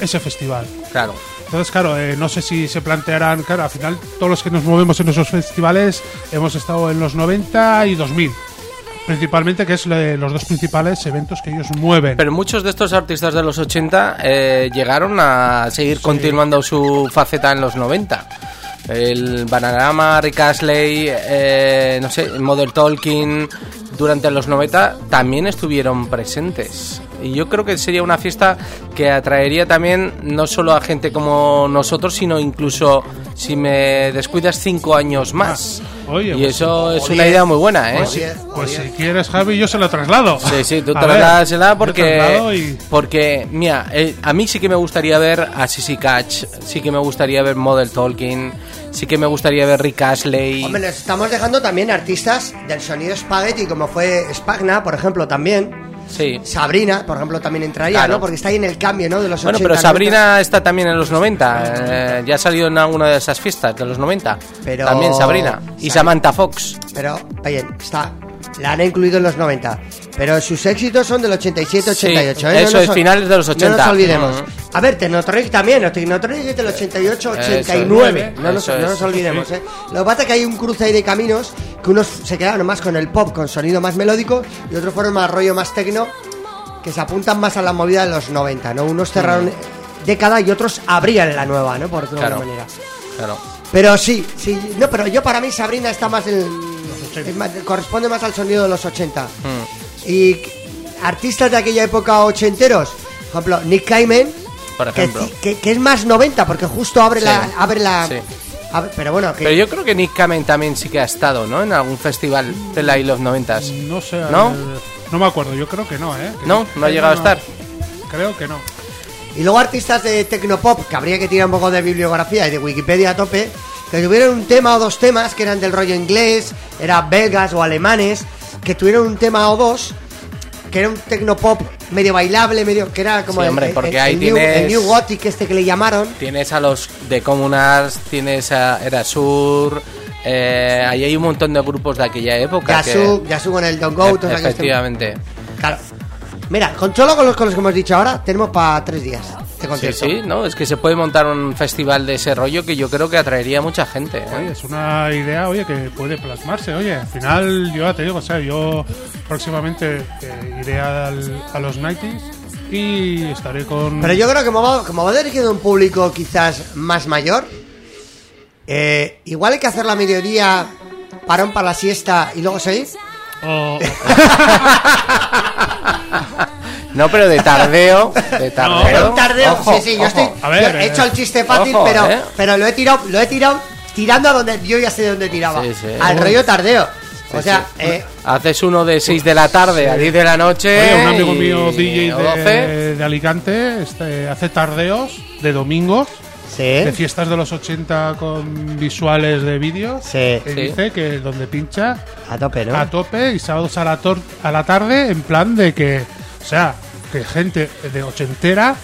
ese festival. Claro. Entonces, claro, eh, no sé si se plantearán, claro, al final todos los que nos movemos en esos festivales hemos estado en los 90 y 2000, principalmente, que es lo de los dos principales eventos que ellos mueven. Pero muchos de estos artistas de los 80 eh, llegaron a seguir continuando su faceta en los 90. El Bananarama, Rick Astley, eh, no sé, Mother Talking, durante los 90 también estuvieron presentes. Y yo creo que sería una fiesta que atraería también no solo a gente como nosotros, sino incluso si me descuidas cinco años más. Oye, y pues- eso es una diez, idea muy buena, ¿eh? pues diez. si quieres, Javi, yo se lo traslado. Sí, sí, tú A ver, trasladásela yo porque, y- porque mira, eh, a mí sí que me gustaría ver a Sissy Catch, sí que me gustaría ver Model Talking, sí que me gustaría ver Rick Astley. Hombre, estamos dejando también artistas del sonido Spaghetti, como fue Spagna, por ejemplo, también. Sí. Sabrina, por ejemplo, también entraría, Claro. ¿no? Porque está ahí en el cambio, ¿no? De los Bueno, 80, pero Sabrina está también en los 90, eh, ya ha salido en alguna de esas fiestas de los 90. Pero- También Sabrina. Y Samantha Fox. Pero, bien, está. La han incluido en los 90. Pero sus éxitos son del 87, Sí, 88. ¿eh? eso nos es, finales de los 80. No nos olvidemos. A ver, Technotronic también. ¿no? Technotronic es del 88, Eso 89. es. no, no nos olvidemos, ¿eh? Lo que pasa es que hay un cruce ahí de caminos que unos se quedaron más con el pop, con sonido más melódico, y otros fueron más rollo más tecno, que se apuntan más a la movida de los 90, ¿no? Unos cerraron década y otros abrían la nueva, ¿no? Por decirlo de Claro. alguna manera. Claro. Pero sí, sí, no, pero yo para mí Sabrina está más en es más- corresponde más al sonido de los 80. Mm. Y artistas de aquella época ochenteros, por ejemplo, Nick Cayman, Por que, ejemplo. que- que es más 90 porque justo abre Sí. la abre la Sí. A ver, pero bueno, que Pero yo creo que Nick Kamen también sí que ha estado, ¿no? En algún festival de la Isle of 90 No sé. ¿No? eh, no me acuerdo, yo creo que no, ¿eh? Que- No, no ha llegado a estar. Creo que no. Y luego artistas de Tecnopop, que habría que tirar un poco de bibliografía y de Wikipedia a tope, que tuvieron un tema o dos temas que eran del rollo inglés, eran belgas o alemanes, que tuvieron un tema o dos, que era un Tecnopop medio bailable, medio que era como Sí, el, hombre, el- porque el ahí new, tienes- el New Gothic este que le llamaron. Tienes a los de Comunars, tienes a Erasur, eh, ahí hay un montón de grupos de aquella época. que- Yasuk, Yasuk con el Don't Go. Efectivamente. Claro. Mira, con solo con los, con los que hemos dicho ahora, tenemos para tres días de Sí, concierto. sí, ¿no? Es que se puede montar un festival de ese rollo que yo creo que atraería a mucha gente. ¿eh? Oye, es una idea, oye, que puede plasmarse, oye. Al final, yo ya te digo, o sea, yo próximamente eh, iré al- a los 90s y estaré con... Pero yo creo que como va, como va dirigido a un público quizás más mayor, eh, igual hay que hacer la mediodía, parón para la siesta y luego seguir. o- No, pero de tardeo. De tardeo. Pero un tardeo, Ojo, sí, sí, yo ojo. estoy. A ver, yo he eh, hecho el chiste fácil, ojo, pero, eh. pero lo he tirado, lo he tirado tirando a donde yo ya sé de dónde tiraba. Sí, sí. Al rollo tardeo. o sea, sí. eh, Haces uno de 6 de la tarde a 10 de la noche. Oye, un amigo y- mío DJ o 12. de, de Alicante este, hace tardeos de domingos de fiestas de los 80 con visuales de vídeos. Sí. que dice que donde pincha A tope, ¿no? a tope y sábados a la, tor- a la tarde en plan de que, o sea, que gente de ochentera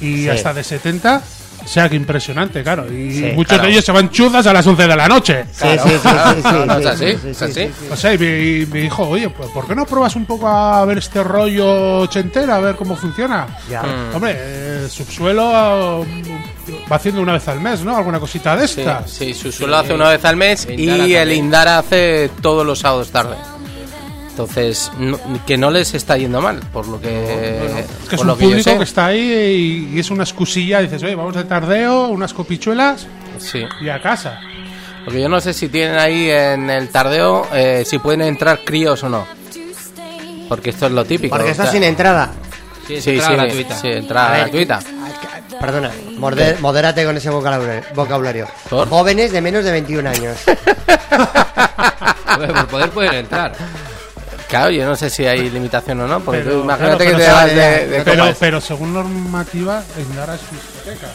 y Sí. hasta de 70, o sea, que impresionante, claro. Y Sí, muchos claro. de ellos se van chuzas a las 11 de la noche. Sí, sí, sí, sí, sí, No, es así, sí, sí, es sí, así. sí, sí. O sea, y me, dijo, oye, pues, ¿por qué no pruebas un poco a ver este rollo ochentera, a ver cómo funciona? Ya. Mm. Hombre, eh, subsuelo eh, va haciendo una vez al mes, ¿no? Alguna cosita de estas. sí, su suelo hace una vez al mes y el. Indara hace todos los sábados tarde. Entonces, no- que no les está yendo mal, por lo que, Es que es un lo que yo público sé. que está ahí y, y es una excusilla. Dices, oye, vamos de tardeo, unas copichuelas Sí, y a casa. porque yo no sé si tienen ahí en el tardeo eh, si pueden entrar críos o no. Porque esto es lo típico. Porque está O sea, sin entrada. Sí, Sí, entrada sí, gratuita. sí, entrada gratuita. Perdona, morde- modérate con ese vocabulario. ¿Por? Jóvenes de menos de 21 años. Por poder pueden entrar. Claro, yo no sé si hay limitación o no, porque Pero, tú imagínate claro, que te vas de, vale, de Pero, copas. pero según normativa, Indara es discoteca.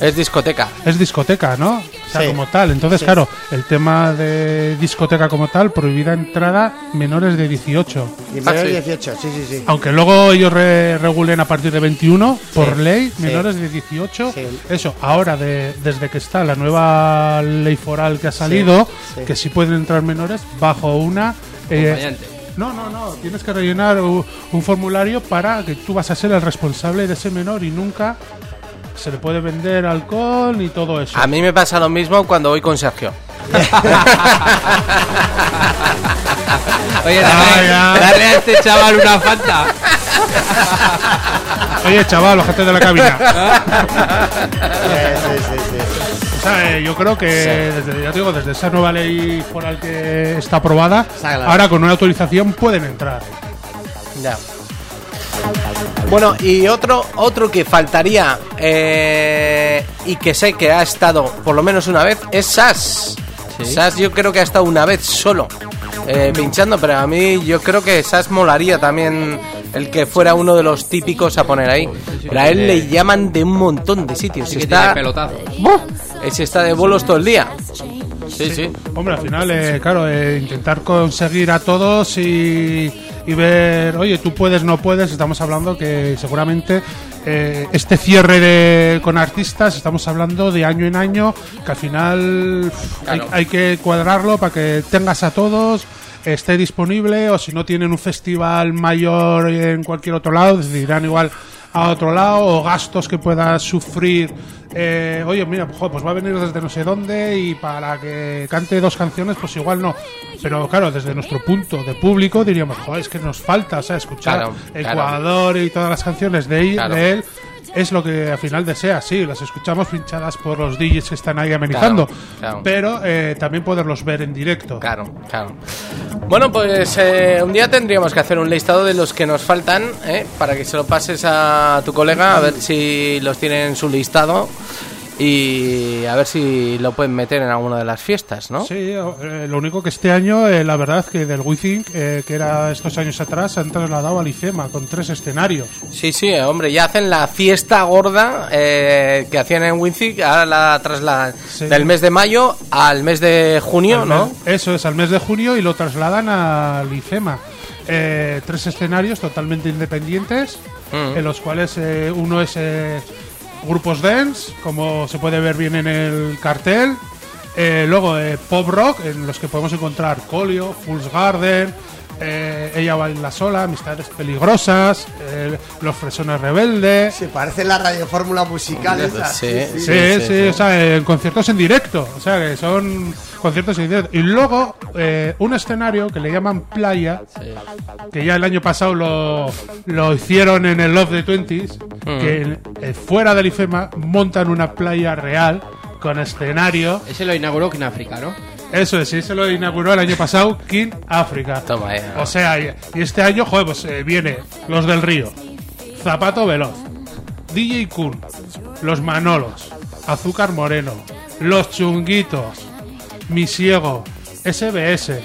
Es discoteca. Es discoteca, ¿no? O sea, Sí. como tal. Entonces, claro, el tema de discoteca como tal, prohibida entrada menores de 18. Y menores sí. de 18, sí, sí, sí. Aunque luego ellos re- regulen a partir de 21, por Sí, ley, sí. menores de 18. Sí. Eso, ahora, de, desde que está la nueva ley foral que ha salido, sí. que sí pueden entrar menores bajo una... eh, no, no, no, tienes que rellenar u- un formulario para que tú vas a ser el responsable de ese menor y nunca se le puede vender alcohol ni todo eso. A mí me pasa lo mismo cuando voy con Sergio. Oye, dale, dale a este chaval una fanta. Oye, chaval, ojete de la cabina. Sí, sí, sí, sí. Eh, yo creo que, desde, ya digo, desde esa nueva ley foral que está aprobada, claro. ahora con una autorización pueden entrar. Ya. Bueno, y otro, otro que faltaría eh, y que sé que ha estado por lo menos una vez es Sass. Sass yo creo que ha estado una vez solo eh, pinchando, pero a mí yo creo que Sass molaría también el que fuera uno de los típicos a poner ahí. Pero a él le llaman de un montón de sitios. Sí que está, tiene pelotazo. Ese está de bolos todo el día. Sí, sí. Hombre, al final, eh, claro, eh, intentar conseguir a todos y, y ver, oye, tú puedes, no puedes, estamos hablando que seguramente eh, este cierre de, con artistas, estamos hablando de año en año, que al final Claro. hay, hay que cuadrarlo para que tengas a todos esté disponible o si no tienen un festival mayor en cualquier otro lado, decidirán igual a otro lado o gastos que puedas sufrir. eh, oye, mira, pues, pues va a venir desde no sé dónde y para que cante dos canciones, pues igual no. Pero claro, desde nuestro punto de público diríamos, joder, es que nos falta, o sea, escuchar Claro, claro. Ecuador y todas las canciones de, él- Claro. de él. Es lo que al final desea, sí, las escuchamos pinchadas por los DJs que están ahí amenizando, Claro, claro. pero eh, también poderlos ver en directo. Claro, claro. Bueno, pues eh, un día tendríamos que hacer un listado de los que nos faltan, ¿eh? para que se lo pases a tu colega, a ver si los tiene en su listado. Y a ver si lo pueden meter en alguna de las fiestas, ¿no? Sí, eh, lo único que este año, eh, la verdad, que del WeThink, eh, que era estos años atrás, se han trasladado al IFEMA con tres escenarios. Sí, sí, hombre, ya hacen la fiesta gorda eh, que hacían en Winzig, ahora la trasladan Sí. del mes de mayo al mes de junio, Al ¿no? mes- eso es, al mes de junio y lo trasladan al IFEMA. Eh, tres escenarios totalmente independientes, Mm. en los cuales eh, uno es eh, grupos dance, como se puede ver bien en el cartel. Eh, luego eh, pop rock, en los que podemos encontrar Colio, Fool's Garden, eh, Ella baila sola, Amistades peligrosas, eh, Los fresones rebeldes. Se parece la radiofórmula musical esa. Sí, Sí, sí, sí, o sea, en conciertos en directo, o sea, que son conciertos en directo. Y luego, eh, un escenario que le llaman Playa, que ya el año pasado lo, lo hicieron en el Love the Twenties, que eh, fuera del IFEMA montan una playa real con escenario. Ese lo inauguró en África, ¿no? Eso es, sí, se lo inauguró el año pasado King África. Toma ya. O sea, y, y este año, joder, pues eh, viene Los del Río, Zapato Veloz, DJ Kun, Los Manolos, Azúcar Moreno, Los Chunguitos, Mi Ciego, SBS,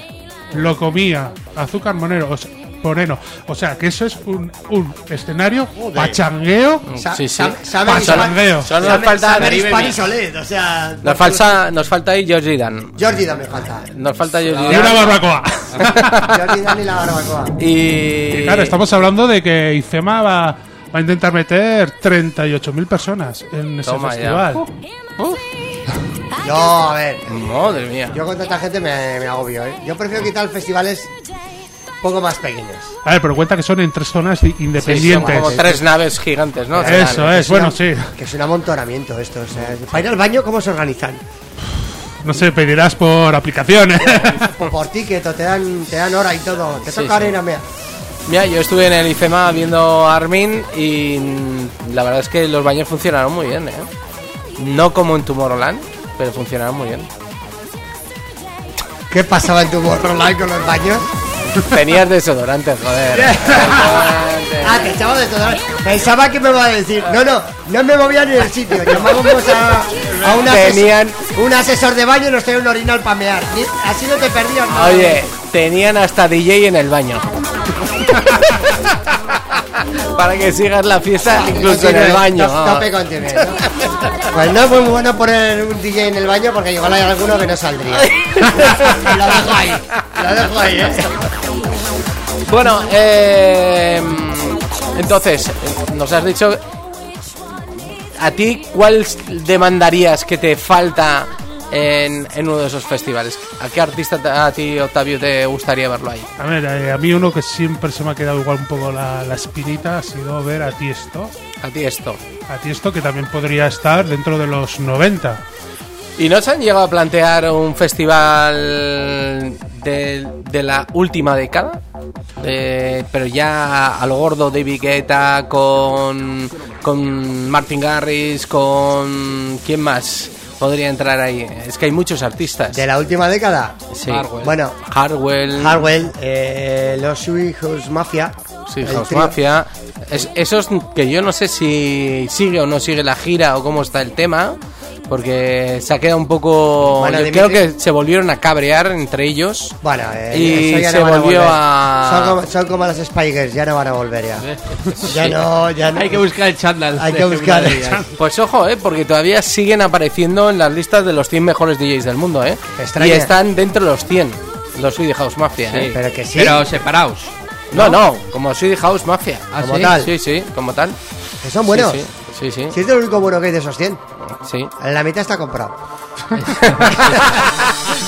Locomía, Azúcar Moreno, o sea, Moreno. O sea, que eso es un, un escenario pachangueo. Sa- Sí, sí. Pachangueo. Solo nos falta, Solid, o sea... nos falta, nos falta ahí Georgie Dan. Georgie Dan me falta. Nos falta Georgie Y una Dan. barbacoa. Dan y la barbacoa. Y Claro, estamos hablando de que IFEMA va, va a intentar meter 38.000 personas en ese Toma ya. festival. No, a ver. Madre mía. Yo con tanta gente me, me agobio, ¿eh? Yo prefiero quitar festivales poco más pequeños. A ver, pero cuenta que son en tres zonas Sí, independientes. son como tres naves gigantes, ¿no? Eso es, bueno, sí. Que es un amontonamiento esto. O sea, para ir al baño, ¿cómo se organizan? No sé, pedirás por aplicaciones. Por, por ticket, o te dan, te dan hora y todo. Te Sí, toca sí. ir a mear. Mira, yo estuve en el IFEMA viendo a Armin y la verdad es que los baños funcionaron muy bien, ¿eh? No como en Tomorrowland, pero funcionaron muy bien. ¿Qué pasaba en tu borrolán con los baños? Tenías desodorante, joder. Desodorante. Ah, que echaba de todo. Pensaba que me iba a decir. No, no, no me movía ni del sitio. Llamábamos a, a un, asesor, Tenían- un asesor de baño y nos traía un orinal para mear. Así no te perdías nada. Oye, tenían hasta DJ en el baño. Para que sigas la fiesta incluso en el baño. To- Tope ¿no? Pues no es muy bueno poner un DJ en el baño porque igual hay alguno que no saldría. lo dejo ahí. Lo dejo ahí, ¿eh? Bueno, eh, entonces, nos has dicho, ¿a ti cuál demandarías que te falta en, en uno de esos festivales? ¿A qué artista a ti, Octavio, te gustaría verlo ahí? A ver, eh, a mí uno que siempre se me ha quedado igual un poco la, la espinita ha sido ver a Tiesto. A ti esto. A Tiesto que también podría estar dentro de los 90. ¿Y no se han llegado a plantear un festival de, de la última década? De- pero ya a lo gordo, David Guetta, con, con Martin Garrix, con... ¿Quién más podría entrar ahí? Es que hay muchos artistas. De la última década. Sí. Hardwell. Bueno, Hardwell, Harwell, eh, los House Mafia. Sí, el House trío. Mafia. Es- esos que yo no sé si sigue o no sigue la gira o cómo está el tema. Porque se ha quedado un poco... Bueno, yo Dimitri- creo que se volvieron a cabrear entre ellos. Bueno, eh, Y eso ya se no van a volvió volver. a- Son como, son como las Spikers, ya no van a volver ya. Ya no, ya no. Hay que buscar el chándal. Hay que buscar el. Pues ojo, eh, porque todavía siguen apareciendo en las listas de los 100 mejores DJs del mundo, eh. Extraña. Y están dentro de los 100, los Swedish House Mafia, Sí. eh. Pero que sí. Pero separaos. No, no, como Swedish House Mafia. ¿Ah, Como sí? tal. Sí, sí, como tal. Que son buenos. Sí, sí, sí, Si es lo único bueno que hay de esos 100. sí. La mitad está comprado.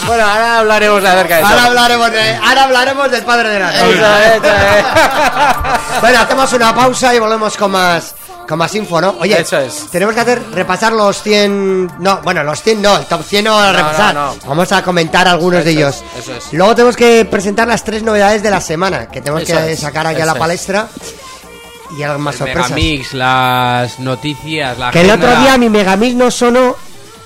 bueno, ahora hablaremos acerca de eso. Ahora hablaremos, de, ahora hablaremos del padre de la Eso, novia. eso. Bueno, hacemos una pausa y volvemos con más con más info, ¿no? Oye, Eso es. tenemos que hacer repasar los 100, no, bueno, los 100 no, el top 100 no a No, repasar. no, no. Vamos a comentar algunos de ellos. es, eso es. Luego tenemos que presentar las tres novedades de la semana, que tenemos Eso que es, sacar aquí a la es. palestra. Y algo más El sorpresas. Megamix, las noticias, la Que el otro día mi Megamix no sonó,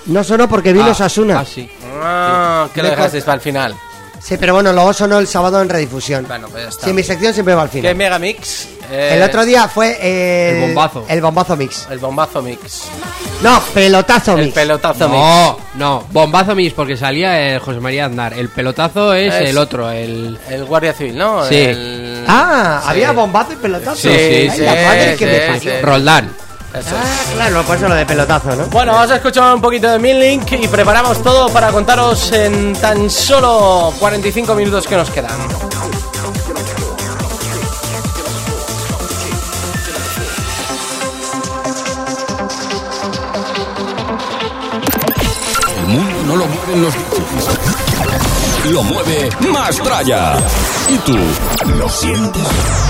no sonó porque vino Ah, Sasuna. Ah, sí. Ah, que lo dejasteis para el final. Sí, pero bueno, luego sonó el sábado en redifusión. Bueno, pues ya está. Sí, mi sección siempre va al final. Megamix Eh, El otro día fue eh, El bombazo. El bombazo mix. El bombazo mix. No, pelotazo El mix. pelotazo No, mix. no, bombazo mis porque salía el José María Aznar. El pelotazo es, Es- el otro, el. El Guardia Civil, ¿no? Sí. El- Ah, Sí. había bombazo y pelotazo. Sí, Ay, sí, la madre que me sí, parió. sí. Roldán. Eso es. Ah, claro, por eso lo de pelotazo, ¿no? Bueno, vamos a escuchar un poquito de Midlink y preparamos todo para contaros en tan solo 45 minutos que nos quedan. Lo mueve Mastraya. ¿Y tú lo sientes?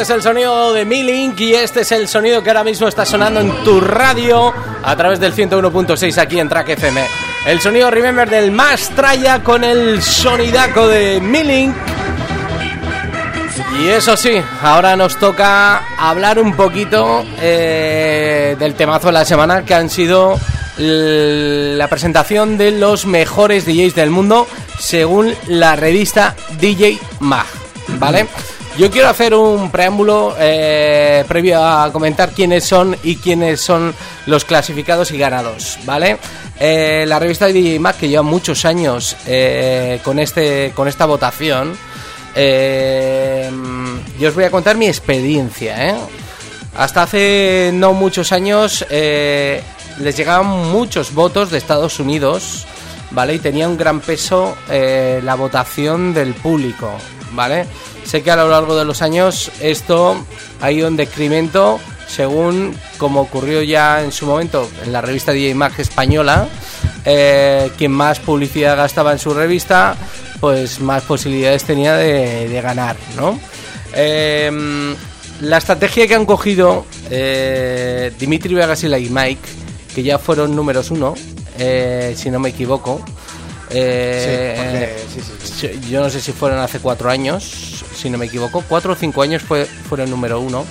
Este es el sonido de Milink y este es el sonido que ahora mismo está sonando en tu radio a través del 101.6 aquí en Track FM. El sonido Remember del Mastraya con el sonidaco de Milink. Y eso sí, ahora nos toca hablar un poquito eh, del temazo de la semana que han sido la presentación de los mejores DJs del mundo según la revista DJ Mag, ¿vale? Yo quiero hacer un preámbulo eh, previo a comentar quiénes son y quiénes son los clasificados y ganados, ¿vale? Eh, la revista Mag, que lleva muchos años eh, con, este, con esta votación, yo os voy a contar mi experiencia. Hasta hace no muchos años les llegaban muchos votos de Estados Unidos, ¿vale? Y tenía un gran peso la votación del público, ¿vale? Sé que a lo largo de los años esto ha ido en decremento según como ocurrió ya en su momento en la revista DJ Mag española, eh, quien más publicidad gastaba en su revista, pues más posibilidades tenía de, de ganar, ¿no? Eh, la estrategia que han cogido eh, Dimitri Vegas y Mike, que ya fueron números uno, eh, si no me equivoco. Sí, porque- sí, sí, yo no sé si fueron hace cuatro años, si no me equivoco, cuatro o cinco años fue, fueron número uno.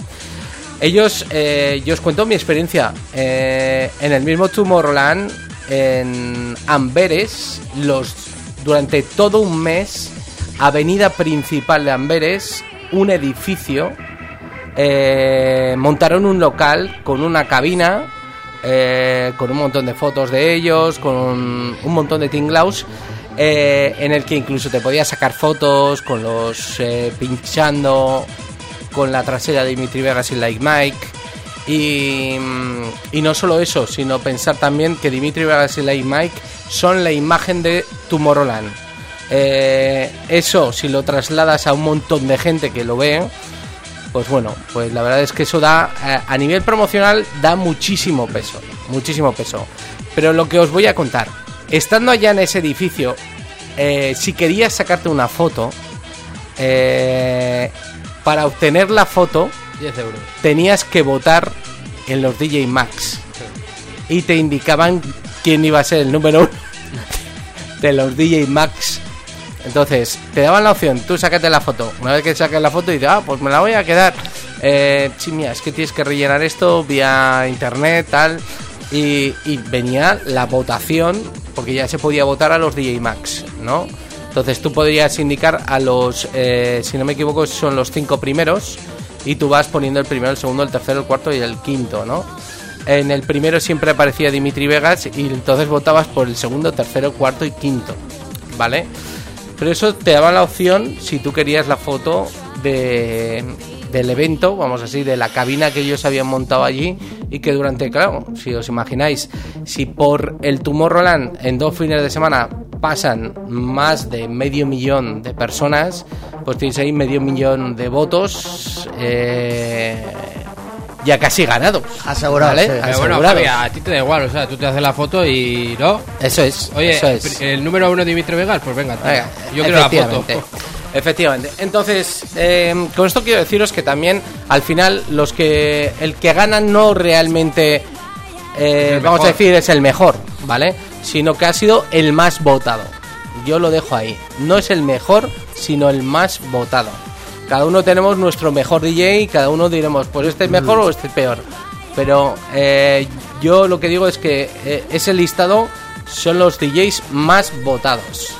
Ellos, eh, yo os cuento mi experiencia. eh, en el mismo Tomorrowland, en Amberes, los, durante todo un mes, avenida principal de Amberes, un edificio, eh, montaron un local con una cabina, con un montón de fotos de ellos, con un, un montón de tinglaus, eh, en el que incluso te podías sacar fotos con los eh, pinchando con la trasera de Dimitri Vegas y Like Mike. Y, mm, y no solo eso, sino pensar también que Dimitri Vegas y Like Mike son la imagen de Tomorrowland. Eh, eso, si lo trasladas a un montón de gente que lo ve, pues bueno, pues la verdad es que eso da, eh, a nivel promocional, da muchísimo peso, muchísimo peso. Pero lo que os voy a contar, estando allá en ese edificio, eh, si querías sacarte una foto, eh, para obtener la foto, 10 euros. tenías que votar en los DJ Max. Y te indicaban quién iba a ser el número uno de los DJ Max. Entonces, te daban la opción, tú sácate la foto. Una vez que saques la foto, dices, ah, pues me la voy a quedar. Eh, sí, mira, es que tienes que rellenar esto vía internet, tal. Y, y venía la votación, porque ya se podía votar a los DJ Max, ¿no? Entonces tú podrías indicar a los, eh, si no me equivoco, son los cinco primeros. Y tú vas poniendo el primero, el segundo, el tercero, el cuarto y el quinto, ¿no? En el primero siempre aparecía Dimitri Vegas y entonces votabas por el segundo, tercero, cuarto y quinto, ¿vale? Pero eso te daba la opción si tú querías la foto de, del evento, vamos así, de la cabina que ellos habían montado allí y que durante, claro, si os imagináis, si por el Tomorrowland en dos fines de semana pasan más de medio millón de personas, pues tienes ahí medio millón de votos eh, ya casi ganados. Asegurados, sí. Pero bueno, a ti te da igual, o sea, tú te haces la foto y no. Eso es. Oye, eso es. el número uno Dimitri Vegas, pues venga, tío. Venga, yo quiero la foto. efectivamente. Entonces, eh, con esto quiero deciros que también al final los que el que gana no realmente eh, vamos a decir es el mejor, ¿vale? Sino que ha sido el más votado. Yo lo dejo ahí. No es el mejor, sino el más votado. Cada uno tenemos nuestro mejor DJ y cada uno diremos, pues este es mejor o este es peor. Pero eh, yo lo que digo es que ese listado son los DJs más votados.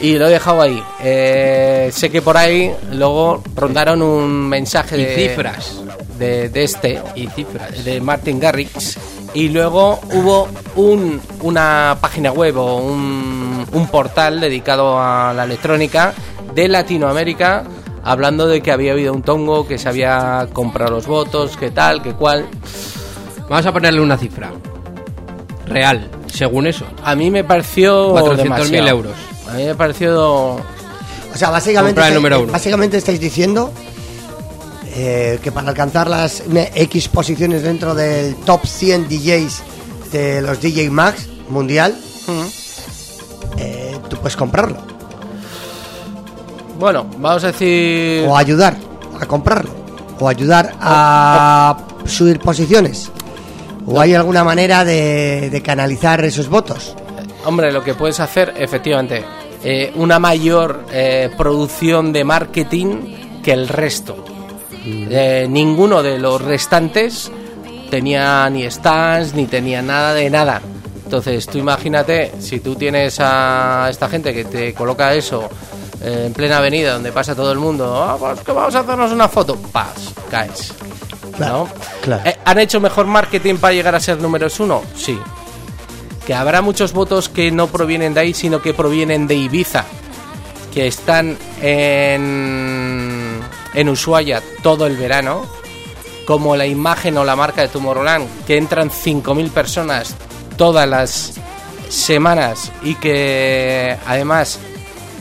Y lo he dejado ahí. Eh, sé que por ahí luego rondaron un mensaje Y de cifras. de, de este Y cifras. de Martin Garrix y luego hubo un, una página web o un, un portal dedicado a la electrónica de Latinoamérica hablando de que había habido un tongo que se había comprado los votos, que tal, que cual. Vamos a ponerle una cifra. Real, según eso. A mí me pareció 400.000 demasiado. euros. A mí me pareció O sea, básicamente, el número uno. básicamente estáis diciendo eh, que para alcanzar las X posiciones dentro del top 100 DJs de los DJ Max mundial, eh, tú puedes comprarlo bueno, vamos a decir o ayudar a comprarlo o ayudar a subir posiciones. ¿O hay alguna manera de, de canalizar esos votos? Hombre, lo que puedes hacer, efectivamente, eh, una mayor eh, producción de marketing que el resto. Eh, ninguno de los restantes tenía ni stands ni tenía nada de nada. Entonces, tú imagínate, si tú tienes a esta gente que te coloca eso eh, en plena avenida donde pasa todo el mundo, "Ah, pues que vamos a hacernos una foto, paz, caes. Claro, ¿no? claro. Eh, ¿Han hecho mejor marketing para llegar a ser números uno? Sí. Que habrá muchos votos que no provienen de ahí, sino que provienen de Ibiza, que están en, en Ushuaia todo el verano, como la imagen o la marca de Tomorrowland, que entran 5.000 personas todas las semanas y que además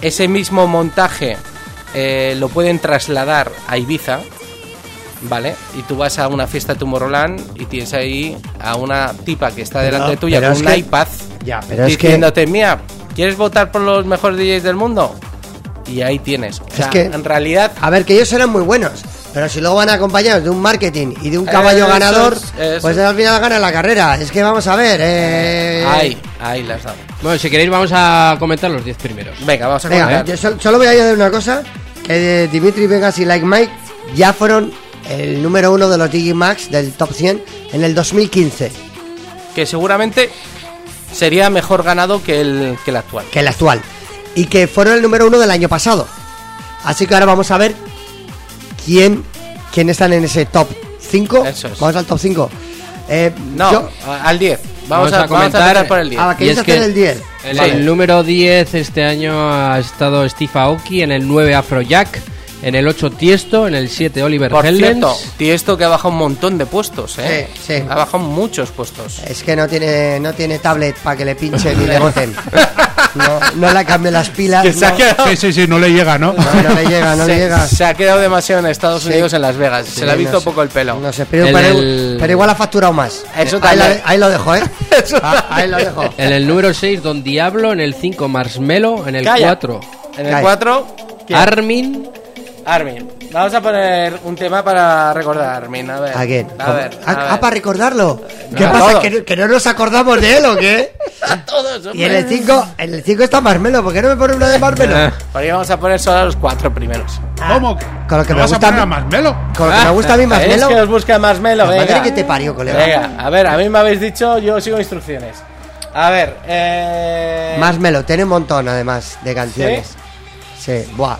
ese mismo montaje eh, lo pueden trasladar a Ibiza, ¿vale? Y tú vas a una fiesta de Tomorrowland y tienes ahí a una tipa que está Pero- delante tuya pero con un que- iPad Ya, pero es que- diciéndote, mira, ¿quieres votar por los mejores DJs del mundo? Y ahí tienes. O Es que- en realidad A ver, que ellos serán muy buenos, pero si luego van acompañados de un marketing y de un caballo Eso ganador, eso pues es. al final gana la carrera. Es que vamos a ver. Eh... ahí, ahí las dado. Bueno, si queréis vamos a comentar los 10 primeros. Venga, vamos a Venga, comentar. yo sol- solo voy a añadir una cosa: que Dimitri Vegas y Like Mike ya fueron el número uno de los Digimax del top 100 en el 2015, Que seguramente sería mejor ganado que el, que el actual. que el actual, y que fueron el número uno del año pasado. Así que ahora vamos a ver quién, quién están en ese top 5. Eso es. Vamos al top 5. Eh, No, yo- al 10. Vamos, Vamos a, a vamos a comentar- por el 10. Ah, Y ¿queréis es que el 10? En Vale. el número 10 este año ha estado Steve Aoki, en el 9 Afrojack, en el 8 Tiesto, en el 7 Oliver Por Heldens. cierto, Tiesto que ha bajado un montón de puestos, ¿eh? Sí, sí. Ha bajado muchos puestos. Es que no tiene, no tiene tablet para que le pinchen y le voten. No, no le cambie las pilas. Que se ha no. quedado- Sí, sí, sí, no le llega, ¿no? No, no le llega, no se, le llega. se ha quedado demasiado en Estados Sí. Unidos, en Las Vegas. se le ha visto no sé. poco el pelo. No sé, pero, pero- el- pero igual ha facturado más. Eso ahí, también. la- ahí lo dejo, ¿eh? Ah, ahí lo dejo. En el número 6 Don Diablo, en el 5 Marshmello, en el Calla. 4 En el Calla. 4, Armin, Armin. Vamos a poner un tema para recordar a Armin. A ver. ¿A quién? A ver. Ah, a ver. ah, para recordarlo. ¿Qué A pasa? ¿Que, no- que no nos acordamos de él o qué? Todos, Y en el 5 en el 5 está Marmelo. ¿Por qué no me pone uno de Marmelo? Por ahí vamos a poner solo a los cuatro primeros. ¿Cómo? Con lo que ¿Te me vas a gusta a poner a Marmelo? Con lo que me gusta a mí Es Marmelo. que os busca más melo, La venga. madre que te parió, colega. Venga, a ver, a mí me habéis dicho, yo sigo instrucciones. A ver, eh... Marmelo, tiene un montón además de canciones. Sí, buah.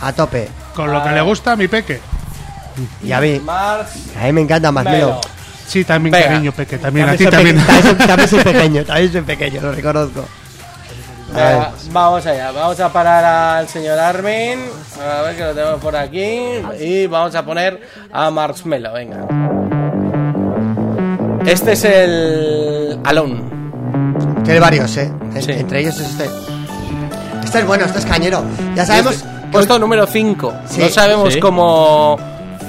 A tope. Con lo que le gusta a mi peque. Y a mí, Mars... a mí me encanta Marmelo. Melo. Sí, también, Venga. cariño, peque. También, a ti soy también. peque- también soy- también soy pequeño, también soy pequeño, lo reconozco. A ver. Venga, vamos allá, vamos a parar al señor Armin, a ver que lo tenemos por aquí, y vamos a poner a Marshmello, venga. Este es el Alone. Tiene varios, ¿eh? En- Sí. Entre ellos es este. Este es bueno, este es cañero. Ya sabemos. Puesto número 5. Sí. no sabemos Sí. cómo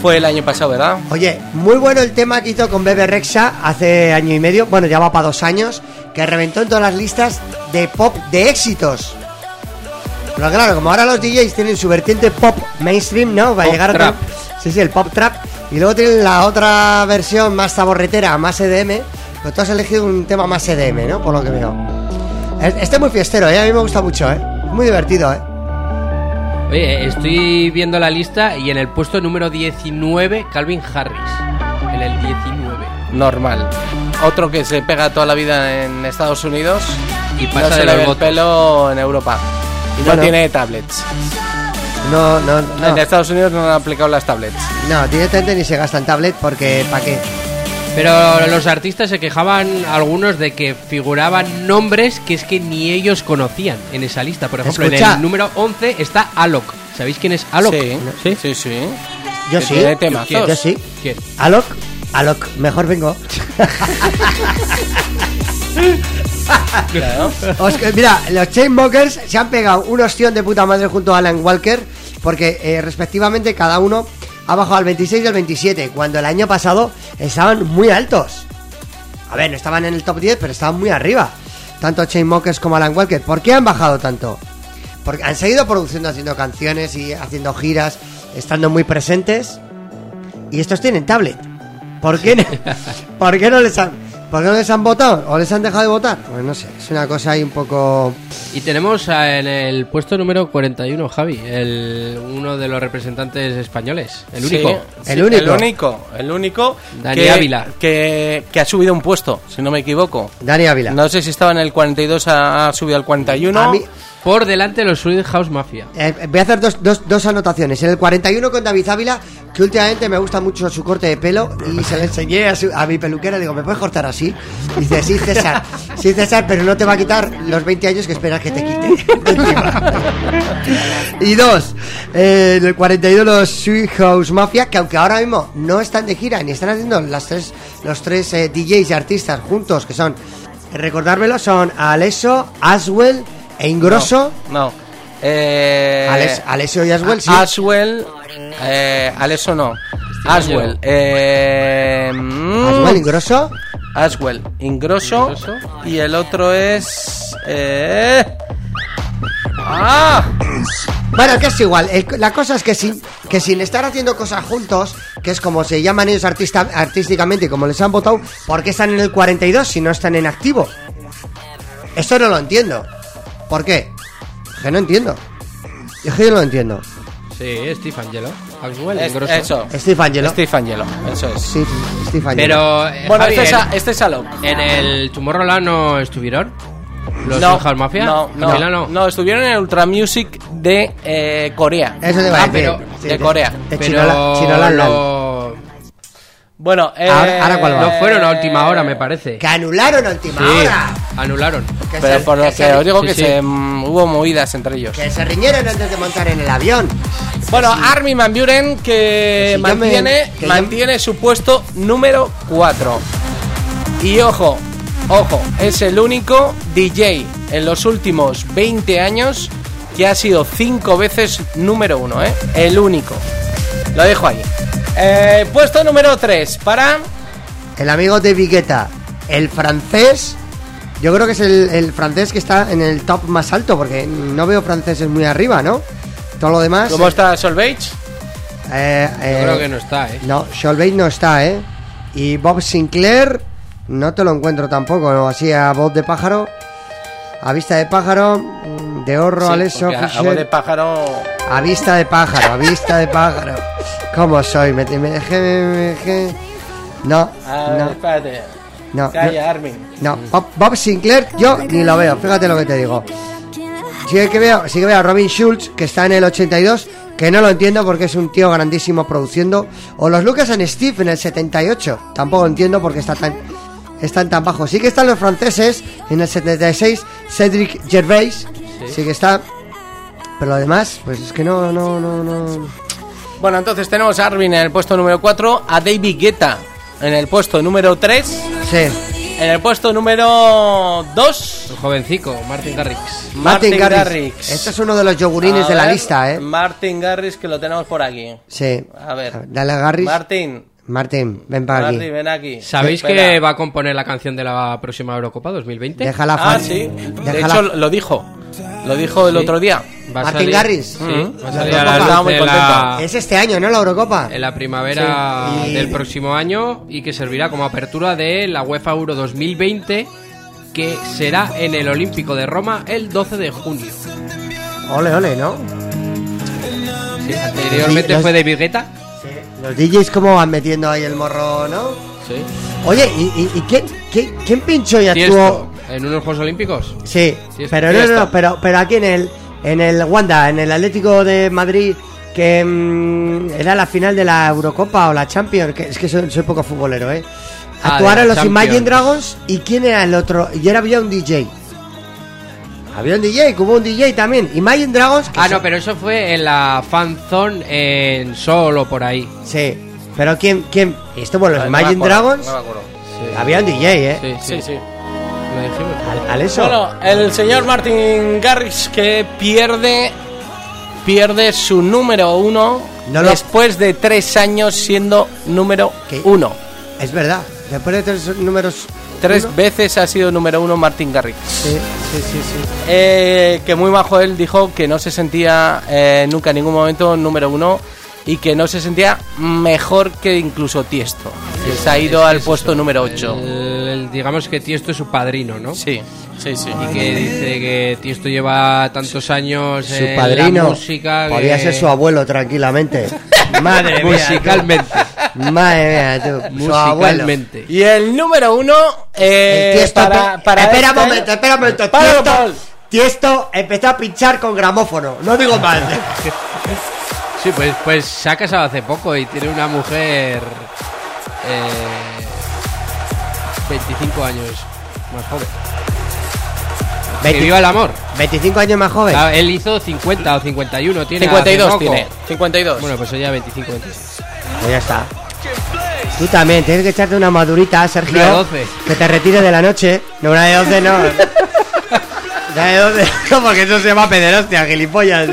fue el año pasado, ¿verdad? Oye, muy bueno el tema que hizo con Bebe Rexa hace año y medio, bueno, ya va para dos años, que reventó en todas las listas de pop de éxitos. Pero claro, como ahora los DJs tienen su vertiente pop mainstream, ¿no? Va a llegar a trap. Sí, sí, el pop trap. Y luego tienen la otra versión más saborretera, más EDM. Pero tú has elegido un tema más EDM, ¿no? Por lo que veo. Es- Este es muy fiestero, ¿eh? A mí me gusta mucho, ¿eh? Muy divertido, ¿eh? Oye, estoy viendo la lista y en el puesto número 19, Calvin Harris. En el 19. Normal. Otro que se pega toda la vida en Estados Unidos Y no pasa se de le ve el pelo en Europa. Y Bueno. no tiene tablets. No, no, no. En Estados Unidos no han aplicado las tablets. No, directamente ni se gasta en tablet porque ¿para qué? Pero los artistas se quejaban algunos de que figuraban nombres que es que ni ellos conocían en esa lista. Por ejemplo, en el número 11 está Alok. ¿Sabéis quién es Alok? Sí, sí, sí. Yo Que sí. tiene temazos. Yo sí. ¿Quién? Alok, Alok, mejor vengo. Claro. Os- que, mira, los Chainmokers se han pegado un ostión de puta madre junto a Alan Walker porque eh, respectivamente cada uno ha bajado al 26 y al 27 cuando el año pasado estaban muy altos. A ver, no estaban en el top 10 pero estaban muy arriba. Tanto Chainmokers como Alan Walker. ¿Por qué han bajado tanto? Porque han seguido produciendo, haciendo canciones y haciendo giras estando muy presentes. Y estos tienen tablet. ¿Por qué no, ¿por qué no les han, por qué no les han votado? ¿O les han dejado de votar? Pues no sé, es una cosa ahí un poco... Y tenemos a- en el puesto número 41, Javi, el, uno de los representantes españoles, el Sí, único. sí, El único. El único. El único. Dani que, Ávila. Que, que ha subido un puesto, si no me equivoco. Dani Ávila. No sé si estaba en el 42, ha, ha subido al 41. A mí, Por delante de los Swedish House Mafia. Eh, voy a hacer dos, dos, dos anotaciones. En el 41 con David Ávila, que últimamente me gusta mucho su corte de pelo y se lo enseñé a, su- a mi peluquera. Digo, ¿me puedes cortar así? Y dice, sí, César, sí, César, pero no te va a quitar los 20 años que esperas que te quite. y dos, eh, en el 41 los Sweet House Mafia, que aunque ahora mismo no están de gira ni están haciendo las tres, los tres eh, DJs y artistas juntos, que son, recordármelo, son Alesso, Aswell e Ingrosso. No. Eh, Alex- Alessio y Aswell, sí. Aswell. Eh, Alesso no. Aswell. Eh, mm, Aswell, Ingrosso. Aswell. Ingrosso. Ingrosso. Y el otro es. Eh, ¡Ah! Bueno, que es igual. El- la cosa es que sin, que sin estar haciendo cosas juntos, que es como se llaman ellos artista, artísticamente y como les han votado, ¿por qué están en el 42 si no están en activo? Esto no lo entiendo. ¿Por qué? Que no entiendo. Es que yo no lo entiendo. Sí, Steve Angelo. Axwell, Es- eso. Steve Angelo. Steve Angelo. Eso es. Sí, Steve Angelo. Pero, eh, Bueno, Javi, este es, en- a- este es Alok. en el Tomorrowland no estuvieron. ¿Los no, House Mafia? No, no, no. no, estuvieron en el Ultra Music de eh, Corea. Eso te va a Ah, decir. pero- Sí, de Corea. De Pero Chinola- lo- Bueno, eh, Ahora- ahora cuál va. no fueron a última hora, me parece. Que anularon a última Sí, hora. anularon. Que Pero se- por lo que, se- os digo sí, que sí. se, mm, hubo movidas entre ellos. Que se riñeron antes de montar en el avión. Bueno, Armin Van Buren que si me- mantiene, yo- mantiene su puesto número 4. Y ojo, ojo, es el único DJ en los últimos 20 años que ha sido 5 veces número 1, ¿eh? El único. Lo dejo ahí. Eh, puesto número 3 para... El amigo de Vigueta, el francés. Yo creo que es el, el francés que está en el top más alto, porque no veo franceses muy arriba, ¿no? Todo lo demás. ¿Cómo está Solveig? eh, Yo eh, creo que no está, ¿eh? No, Solveig no está, ¿eh? Y Bob Sinclair, no te lo encuentro tampoco, ¿no? Así a voz de pájaro. A vista de pájaro, de horro, Sí, a- a Fischer. voz de pájaro... A vista de pájaro, a vista de pájaro. ¿Cómo soy? Me, me dejé, me dejé. No, A ver, no, espérate. no. Calla, no. Armin. No, Bob, Bob Sinclair, yo ni lo veo, fíjate lo que te digo. Sí que veo, sí que veo a Robin Schulz, que está en el 82, que no lo entiendo porque es un tío grandísimo produciendo. O los Lucas and Steve en el 78, tampoco entiendo porque está tan, están tan bajos. Sí que están los franceses en el 76, Cedric Gervais, sí, que está. Pero lo demás, pues es que no, no, no, no. Bueno, entonces tenemos a Arvin en el puesto número 4, a David Guetta en el puesto número 3, Sí, en el puesto número 2, El jovencico, Martin Garrix. Martin, Garrix. Garrix. Este es uno de los yogurines A de la lista, ¿eh? Martin Garrix, que lo tenemos por aquí. Sí. A ver. Dale a Garrix. Martin, Martín, ven para aquí. Martin, ven aquí. ¿Sabéis Espera. que va a componer la canción de la próxima Eurocopa 2020? Déjala Ah, fan- sí. De hecho, lo dijo. Lo dijo el Sí. otro día. Va salir- Garrix. Sí, Mm. va a salir La la muy la, Es este año, ¿no? La Eurocopa. en la primavera Sí. del próximo año y que servirá como apertura de la UEFA Euro 2020 que será en el Olímpico de Roma el 12 de junio. Ole, ole, ¿no? Sí, anteriormente los- fue de Vigueta. Los DJs cómo van metiendo ahí el morro, ¿no? Sí. Oye, ¿y, y, y quién, quién, quién pinchó y Tiesto, actuó? en unos Juegos Olímpicos. Sí, es- pero no, no, Tiesto. no, pero, pero aquí en el, en el Wanda, en el Atlético de Madrid, que mm, era la final de la Eurocopa o la Champions, que es que soy, soy poco futbolero, ¿eh? Ah, Actuaron los Imagine. Dragons y quién era el otro, y era había un DJ. Había un DJ, hubo un DJ también. Imagine Dragons. que Ah, no, pero eso fue en la fanzone en Solo por ahí. Sí, pero ¿quién, quién? Estuvo los Ah, no Imagine acuerdo, Dragons. no me acuerdo. Había un DJ, ¿eh? Sí, sí, Sí, sí. Lo dijimos. Al, al eso. Bueno, el señor Martin Garrix que pierde pierde su número uno No lo- después de tres años siendo número ¿Qué? uno. Es verdad. Después de tres números. Tres uno- veces ha sido número uno Martin Garrix. Sí, sí, sí, sí. Eh, que muy bajo él dijo que no se sentía eh, nunca en ningún momento número uno y que no se sentía mejor que incluso Tiesto, que se ha ido Es que al es puesto eso. número 8. El- el- digamos que Tiesto es su padrino, ¿no? Sí, sí, sí. Y que dice que Tiesto lleva tantos años Su en padrino la música. que- podría ser su abuelo tranquilamente. Madre. Musicalmente. Madre mía, tú. Musicalmente. Y el número uno, eh, El tiesto para, para espera este- un momento, espera un momento. Páralo, Tiesto. Tiesto empezó a pinchar con gramófono. No digo más. Sí, pues, pues se ha casado hace poco y tiene una mujer. eh, 25 años más joven. Que 20 viva el amor. 25 años más joven. Ah, él hizo 50 o 51, tiene. 52 hace poco. tiene, 52. Bueno, pues ella 25, 26. Pues ya está. Tú también, tienes que echarte una madurita, Sergio. Una de 12. Que te retire de la noche. No, una de 12 no. Una de 12. No, porque eso se llama pederostia, gilipollas.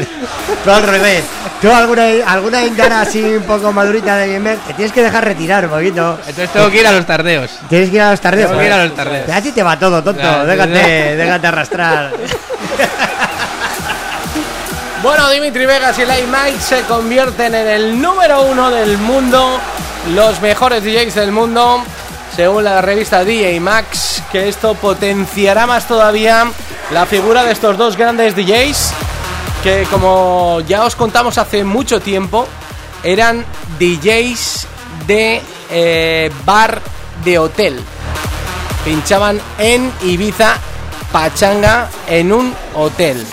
Tú al revés. Tú alguna, alguna así un poco madurita de gamer, te tienes que dejar retirar un poquito. Entonces tengo que ir a los tardeos. Tienes que ir a los tardeos. Tengo que ir a los tardeos. Así te va todo, tonto. Déjate, déjate arrastrar. Bueno, Dimitri Vegas y Lai Mike se convierten en el número uno del mundo, los mejores DJs del mundo, según la revista DJ Max, que esto potenciará más todavía la figura de estos dos grandes DJs, que como ya os contamos hace mucho tiempo, eran DJs de eh, bar de hotel. Pinchaban en Ibiza, Pachanga, en un hotel.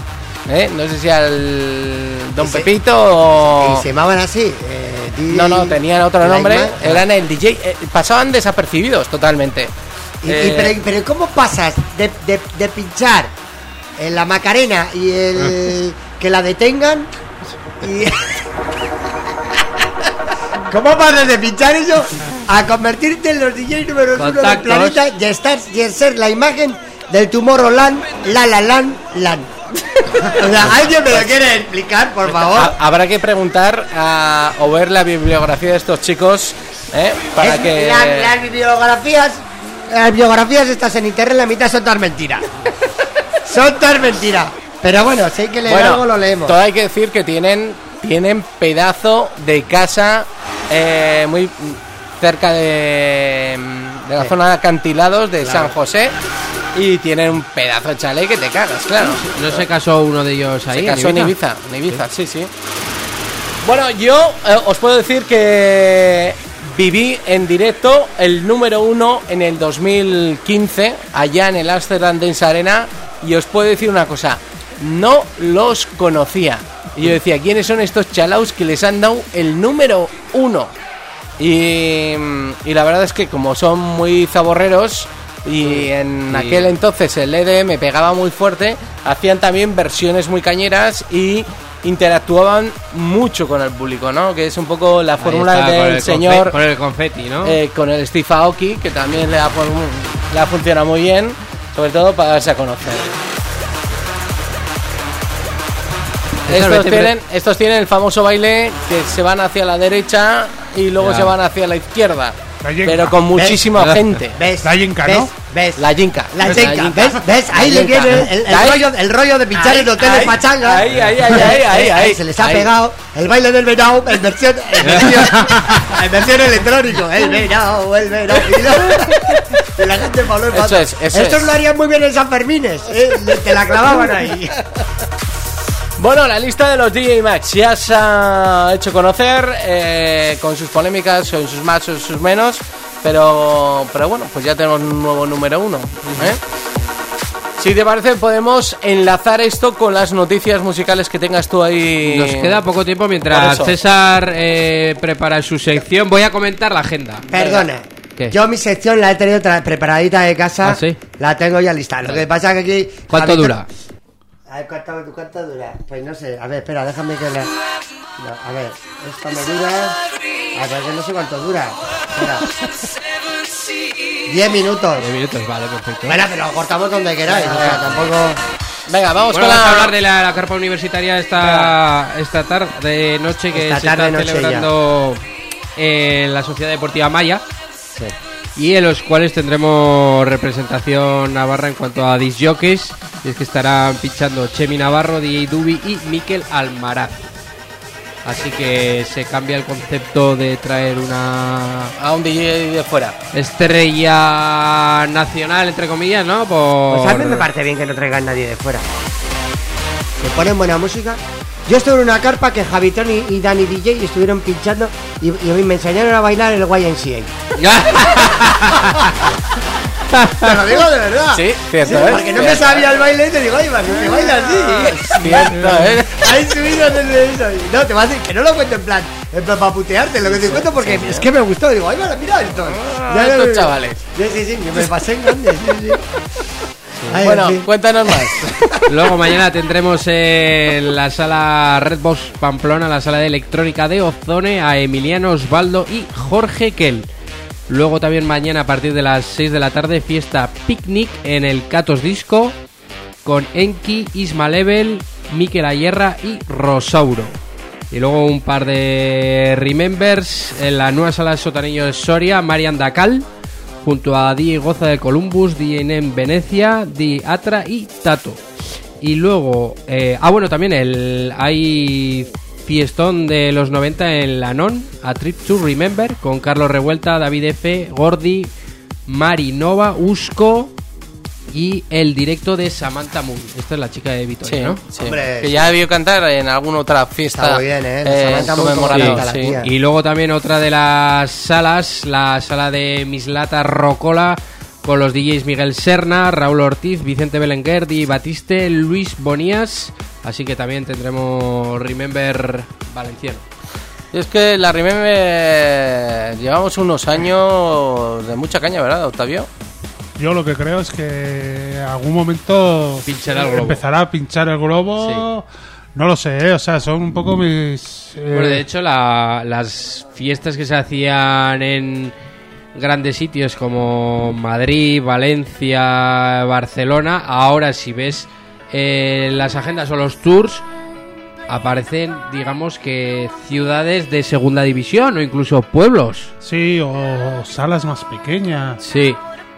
¿Eh? No sé si al Don se- Pepito o... Y se llamaban así. eh, No, no, tenían otro nombre. Man. Eran el DJ. eh, pasaban desapercibidos totalmente. Y, y pero, pero ¿cómo pasas de, de- de pinchar en la Macarena y el que la detengan? Y... ¿Cómo pasas de pinchar eso a convertirte en los DJ número uno del planeta y, estar, y ser la imagen del Tomorrowland, la la lan, lan? O sea, ¿alguien me lo quiere explicar, por favor? ha- habrá que preguntar a- o ver la bibliografía de estos chicos ¿eh? para Es- que. la- las biografías, las biografías estas en internet, la mitad son todas mentiras. son todas mentiras. Pero bueno, si hay que leer Bueno, algo, lo leemos. todo hay que decir que tienen, tienen pedazo de casa eh, muy cerca de, de la Sí. zona de acantilados de Claro. San José y tienen un pedazo de chalet que te cagas, claro. ¿No se casó uno de ellos ahí? Se casó en Ibiza, en Ibiza, sí, sí. Bueno, yo eh, os puedo decir que viví en directo el número uno en el 2015, allá en el Amsterdam Dance Arena, y os puedo decir una cosa, no los conocía. Y yo decía, ¿quiénes son estos chalaos que les han dado el número uno? Y, y la verdad es que como son muy zaborreros y en Sí. aquel entonces el EDM pegaba muy fuerte, hacían también versiones muy cañeras y interactuaban mucho con el público, ¿no? Que es un poco la Ahí fórmula del el señor Con el confeti, ¿no? eh, con el Steve Aoki, que también le ha, le ha funcionado muy bien, sobre todo para darse a conocer. Estos tienen, estos tienen el famoso baile que se van hacia la derecha y luego Ya. se van hacia la izquierda. Pero con muchísima ¿Ves? gente. ¿Ves? La yinka, ¿Ves? ¿no? ¿Ves? La yinka. La yinka. ¿ves? ¿Ves? Ahí le viene el, el rollo, el rollo de pinchar Ahí, en hoteles ahí, pachanga. ahí, ahí, ahí, ahí, ahí, ahí. Se les ha Ahí. pegado el baile del venado en versión, en versión, en versión electrónico. El venado, el venado. Y, la gente Pablo el Eso es, eso Estos es. lo harían muy bien en San Fermines. ¿eh? Te la clavaban ahí. Bueno, la lista de los DJ Max ya se ha hecho conocer eh, con sus polémicas, con sus más o sus menos, pero, pero bueno, pues ya tenemos un nuevo número uno. ¿eh? Si te parece, podemos enlazar esto con las noticias musicales que tengas tú ahí. Nos queda poco tiempo mientras. César eh, prepara su sección. Voy a comentar la agenda. Perdona. ¿Qué? Yo mi sección la he tenido preparadita de casa. ¿Ah, sí? La tengo ya lista. Lo que pasa es que aquí... ¿Cuánto dura? A ver, ¿cuánto, cuánto dura? Pues no sé. A ver, espera, déjame que la... no, a ver, esto me dura... A ver, que no sé cuánto dura. Espera. 10 minutos. Diez minutos, vale, perfecto. Bueno, pero lo cortamos donde queráis. O sea, tampoco... Venga, vamos Bueno, con vamos a la. hablar de la, la carpa universitaria esta, esta tarde, de noche, que Esta se tarde, está noche celebrando en la Sociedad Deportiva Maya. Y en los cuales tendremos representación navarra en cuanto a disjockeys. Y es que estarán pinchando Chemi Navarro, DJ Dubi y Miquel Almaraz. Así que se cambia el concepto de traer una A un DJ de fuera. estrella nacional, entre comillas, ¿no? Por... Pues a mí me parece bien que no traigan nadie de fuera. Que ponen buena música. Yo estuve en una carpa que Javitón y, y Dani DJ estuvieron pinchando y, y me enseñaron a bailar el YMCA. Te lo digo de verdad. Sí, cierto, ¿eh? Porque no me sabía el baile y te digo, Manu, que baila así. Cierto, ¿eh? Ahí subido en el eso. Y No, te vas a decir que no lo cuento en plan, en plan para putearte, lo que te cuento porque es que me gustó. Digo, ay, mira, mira esto. Ah, estos chavales. Sí, sí, sí, me pasé en grande, sí, sí. Ay, Bueno, cuéntanos más. Luego mañana tendremos en la sala Redbox Pamplona, la sala de electrónica de Ozone, a Emiliano Osvaldo y Jorge Kell. Luego también mañana a partir de las 6 de la tarde fiesta picnic en el Catos Disco con Enki, Isma Level, Miquel Ayerra y Rosauro. Y luego un par de Remembers en la nueva sala de Sotanillo de Soria, Marian Dacal, junto a Di Goza de Columbus, Di en Venecia, Di Atra y Tato. Y luego, eh, ah bueno, también el hay fiestón de los 90 en la Non, a Trip to Remember, con Carlos Revuelta, David F, Gordi, Mari Nova, Usco y el directo de Samantha Moon. Esta es la chica de Vitoria, Sí, ¿no? sí. Hombre, que sí. ya debió cantar en alguna otra fiesta. Está muy bien, ¿eh? Samantha Moon sí. tía. Y luego también otra de las salas, la sala de Mislata Rocola, con los DJs Miguel Serna, Raúl Ortiz, Vicente Belenguer, Di Batiste, Luis Bonías. Así que también tendremos Remember Valenciano. Y es que la Remember llevamos unos años de mucha caña, ¿verdad, Octavio? Yo lo que creo es que en algún momento Pinchará el globo. empezará a pinchar el globo. No lo sé, ¿eh? o sea, son un poco mis. eh, Bueno, de hecho, la- las fiestas que se hacían en grandes sitios como Madrid, Valencia, Barcelona, ahora si ves eh, las agendas o los tours, aparecen, digamos que ciudades de segunda división o incluso pueblos. Sí, o salas más pequeñas. Sí,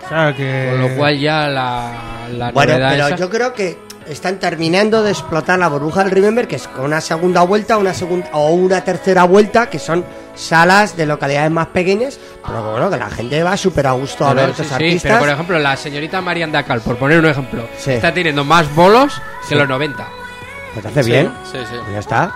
O sea, que. con lo cual ya la, la Bueno, novedad pero esa- yo creo que están terminando de explotar la burbuja del Remember, que es con una segunda vuelta, una segunda o una tercera vuelta, que son salas de localidades más pequeñas, pero bueno, que la gente va súper a gusto a ver sí, estos sí, artistas. pero por ejemplo, la señorita Marian Dacal, por poner un ejemplo, Sí. está teniendo más bolos que los 90. Pues hace Sí, bien, Sí, sí. pues ya está.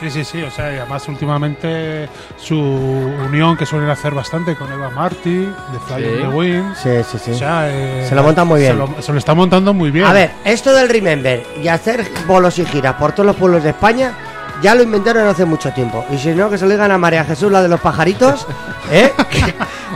Sí, sí, sí, o sea, y además últimamente su unión que suelen hacer bastante con Eva Marty, de Fly Sí. the Wind. Sí, sí, sí. O sea, eh, Se lo montan muy bien. Se lo, se lo está montando muy bien. A ver, esto del Remember y hacer bolos y giras por todos los pueblos de España, ya lo inventaron hace mucho tiempo. Y si no, que se lo digan a María Jesús, la de los pajaritos, ¿eh?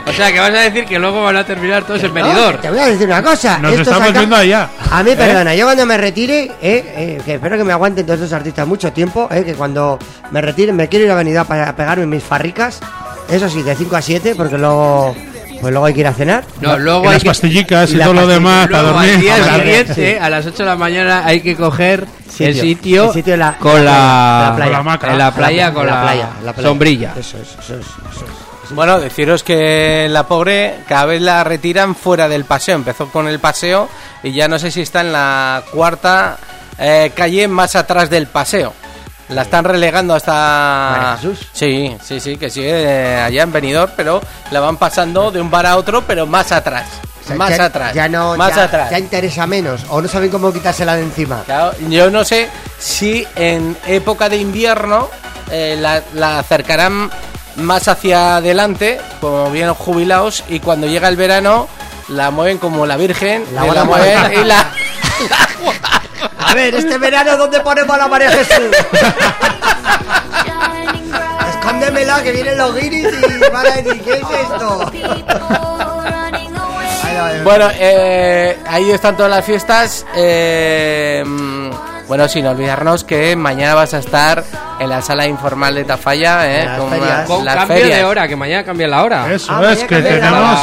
O sea, que vas a decir que luego van a terminar todos en No, venidor. Te voy a decir una cosa. Nos esto estamos saca- viendo allá. A mí, perdona, yo cuando me retire, eh, eh, que espero que me aguanten todos estos artistas mucho tiempo, eh, que cuando me retire me quiero ir a Avenida para pegarme mis farricas. Eso sí, de 5 a 7, porque luego, pues luego hay que ir a cenar. No, luego hay las que- pastillicas y, y las todo lo demás para luego al dormir. día dormir, a las 8 de la mañana, hay que coger Sitio, el sitio, el sitio la- con la la, playa. Con la hamaca. en la playa con la, playa, la playa. sombrilla. Eso es, eso es, eso es. Bueno, deciros que la pobre cada vez la retiran fuera del paseo. Empezó con el paseo y ya no sé si está en la cuarta eh, calle más atrás del paseo. La están relegando hasta... Jesús. Sí, sí, sí, que sigue eh, allá en Benidorm, pero la van pasando de un bar a otro, pero más atrás. O sea, más ya, atrás. Ya no, más ya, atrás. ya interesa menos, o no saben cómo quitársela de encima. Claro, yo no sé si en época de invierno eh, la, la acercarán más hacia adelante, como bien jubilados, y cuando llega el verano la mueven como la Virgen, La la mueven y la... A ver, este verano, ¿dónde ponemos a la María Jesús? Escóndemela, que vienen los guiris y van a decir, ¿qué es esto? Bueno, eh, ahí están todas las fiestas. eh, bueno, sin olvidarnos que mañana vas a estar en la sala informal de Tafalla, eh, las con ferias. Con las cambio ferias. de hora, que mañana cambia la hora. Eso Ah, es, que tenemos,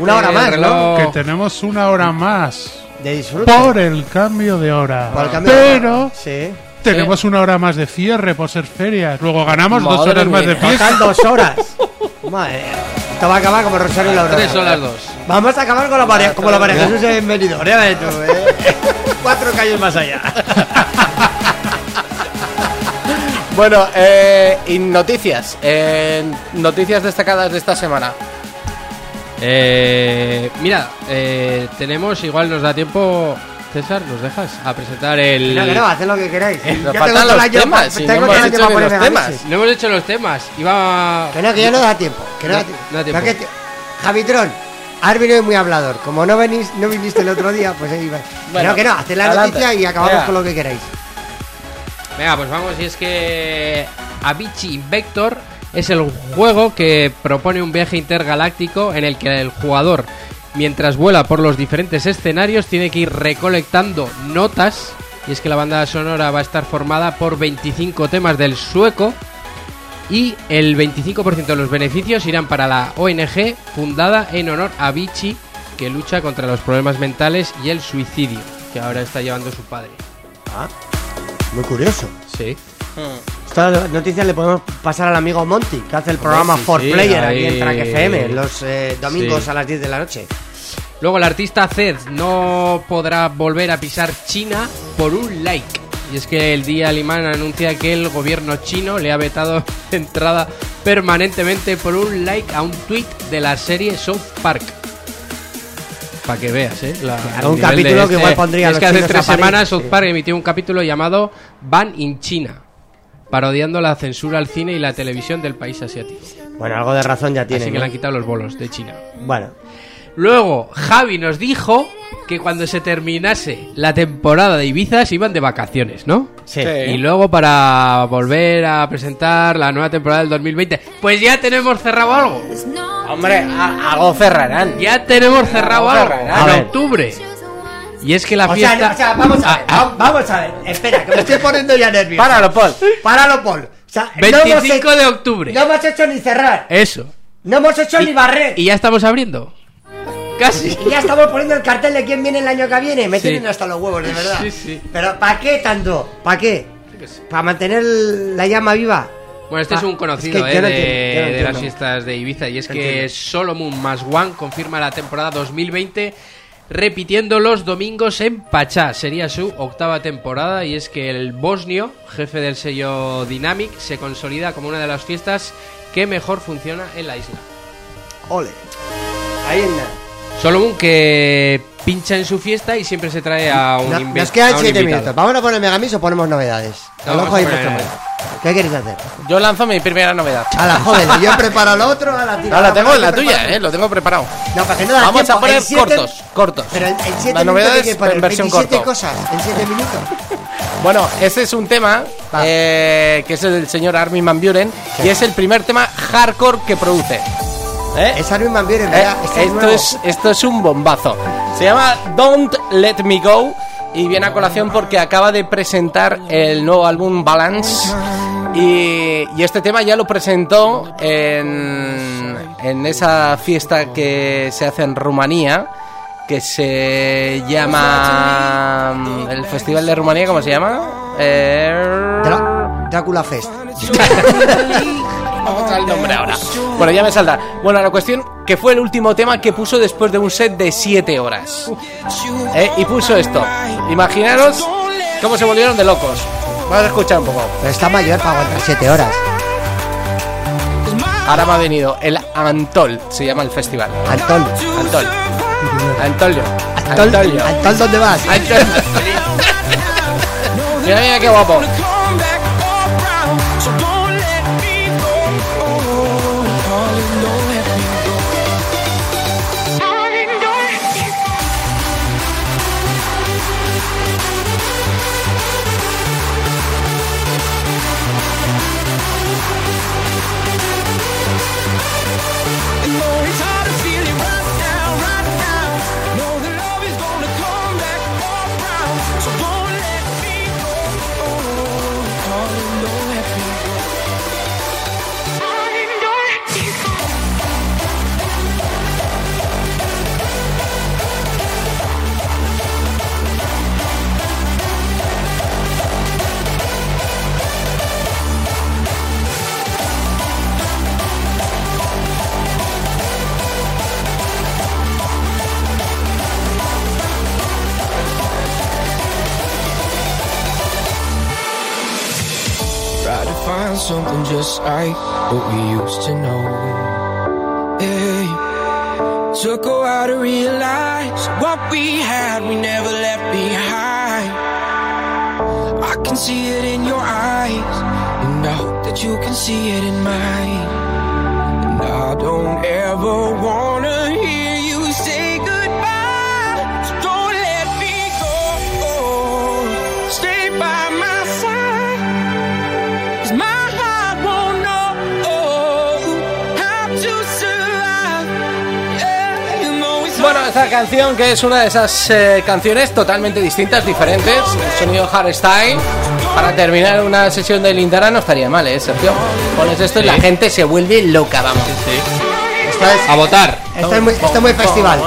Una hora más, ¿no? que tenemos una hora más De disfrute. por el cambio de hora. Por el cambio de Pero hora. Sí. tenemos una hora más de cierre por ser ferias. Luego ganamos dos horas más de fiesta. Dos horas. Madre. Esto va a acabar como Rosario y la Aurora. Tres son las dos. Vamos a acabar con la María, como la María Jesús en Benidorm, tú, ¿eh? Cuatro calles más allá. Bueno, eh, y noticias. eh, noticias destacadas de esta semana. Eh, mira, eh, tenemos, igual nos da tiempo, César, ¿nos dejas a presentar el... No, que no, haced lo que queráis. Nos Yo faltan los temas, si no hemos hecho ponerme los temas. No hemos hecho los temas, iba... Que no, que ya no da tiempo. Que no, No- da tiempo. no da tiempo. Que te- has venido muy hablador. Como no, venís, no viniste el otro día, pues ahí vais. Que Bueno, no, que no, haced la adelante. noticia y acabamos Venga. con lo que queráis. Venga, pues vamos, y es que Avicii Vector es el juego que propone un viaje intergaláctico en el que el jugador, mientras vuela por los diferentes escenarios, tiene que ir recolectando notas. Y es que la banda sonora va a estar formada por 25 temas del sueco y el 25% de los beneficios irán para la ONG fundada en honor a Avicii, que lucha contra los problemas mentales y el suicidio, que ahora está llevando su padre. Muy curioso. Sí. Estas noticias le podemos pasar al amigo Monty, que hace el programa sí, For sí, Player ahí- aquí en Track FM, los eh, domingos Sí. a las 10 de la noche. Luego el artista Zed no podrá volver a pisar China por un like. Y es que el día alemán anuncia que el gobierno chino le ha vetado entrada permanentemente por un like a un tweet de la serie South Park. Para que veas, ¿eh? La- un capítulo que igual pondría Es los que hace tres semanas South. Park emitió un capítulo llamado Ban in China, parodiando la censura al cine y la televisión del país asiático. Bueno, algo de razón ya tiene. Así que ¿no? le han quitado los bolos de China. Bueno, Luego, Javi nos dijo que cuando se terminase la temporada de Ibiza se iban de vacaciones, ¿no? sí. Sí. Y luego para volver a presentar la nueva temporada del 2020, pues ya tenemos cerrado algo. Hombre, algo cerrarán. Ya tenemos cerrado algo A en ver. octubre. Y es que la O fiesta sea, o sea, vamos a ver, Ah, ah, va- vamos a ver. Espera, que me estoy poniendo ya nervioso. Páralo, Paul. Páralo, Paul. O sea, no 25 hemos hecho- de octubre. No hemos hecho ni cerrar. Eso. No hemos hecho ni barrer. Y ya estamos abriendo. Casi. Y ya estamos poniendo el cartel de quién viene el año que viene. Me Sí. tienen hasta los huevos, de verdad. Sí, sí. Pero ¿para qué tanto? ¿Para qué? ¿Para mantener la llama viva? Bueno, este Ah, es un es conocido que eh, no de, entiendo, yo no de las fiestas de Ibiza y es que Entiendo. Solomon más One confirma la temporada 2020 repitiendo los domingos en Pachá. Sería su octava temporada y es que el bosnio, jefe del sello Dynamic, se consolida como una de las fiestas que mejor funciona en la isla. Ole. Ahí en nada. Solomon que pincha en su fiesta y siempre se trae a un, No- nos quedan a un 7 invitado. minutos. ¿Vamos a poner Megamix o ponemos novedades? No, Al vamos ojo a poner- ¿Qué queréis hacer? Yo lanzo mi primera novedad. A la joder, yo preparo lo otro, a la tira. No, la tengo en la preparo- tuya, eh, lo tengo preparado. No, para que no da Vamos tiempo. a poner siete- cortos, cortos. Pero en 7 La novedad es que poner en versión 27 corto. cosas en 7 minutos. Bueno, ese es un tema eh, que es el del señor Armin Van Buren y es el primer tema hardcore que produce. ¿Eh? Es Armin Van Buren, Eh, ¿verdad? Este esto, es, esto es un bombazo. Se llama Don't Let Me Go y viene a colación porque acaba de presentar el nuevo álbum Balance. Y, y este tema ya lo presentó en, en esa fiesta que se hace en Rumanía, que se llama... mm, ¿El Festival de Rumanía cómo se llama? Eh, Drá- Drácula Fest. Vamos al nombre ahora. Bueno, ya me saldrá. Bueno, la cuestión que fue el último tema que puso después de un set de 7 horas. ¿Eh? Y puso esto. Imaginaros cómo se volvieron de locos. Vamos a escuchar un poco. Pero está mayor para aguantar 7 horas. Ahora me ha venido el Antol, se llama el festival. Antón. Antol. Antolio. Antolio. Antón, ¿dónde vas? Antol. Mira, mira qué guapo. Just like what we used to know. Hey, took a while to realize what we had, we never left behind. I can see it in your eyes, and I hope that you can see it in mine. And I don't ever wanna esta canción que es una de esas eh, canciones totalmente distintas, diferentes, el sonido hardstyle. Para terminar una sesión de Lindara no estaría mal, ¿eh, Sergio? Pones esto y la gente se vuelve loca, vamos. Esta es, A votar. esta es muy, esta es muy festival.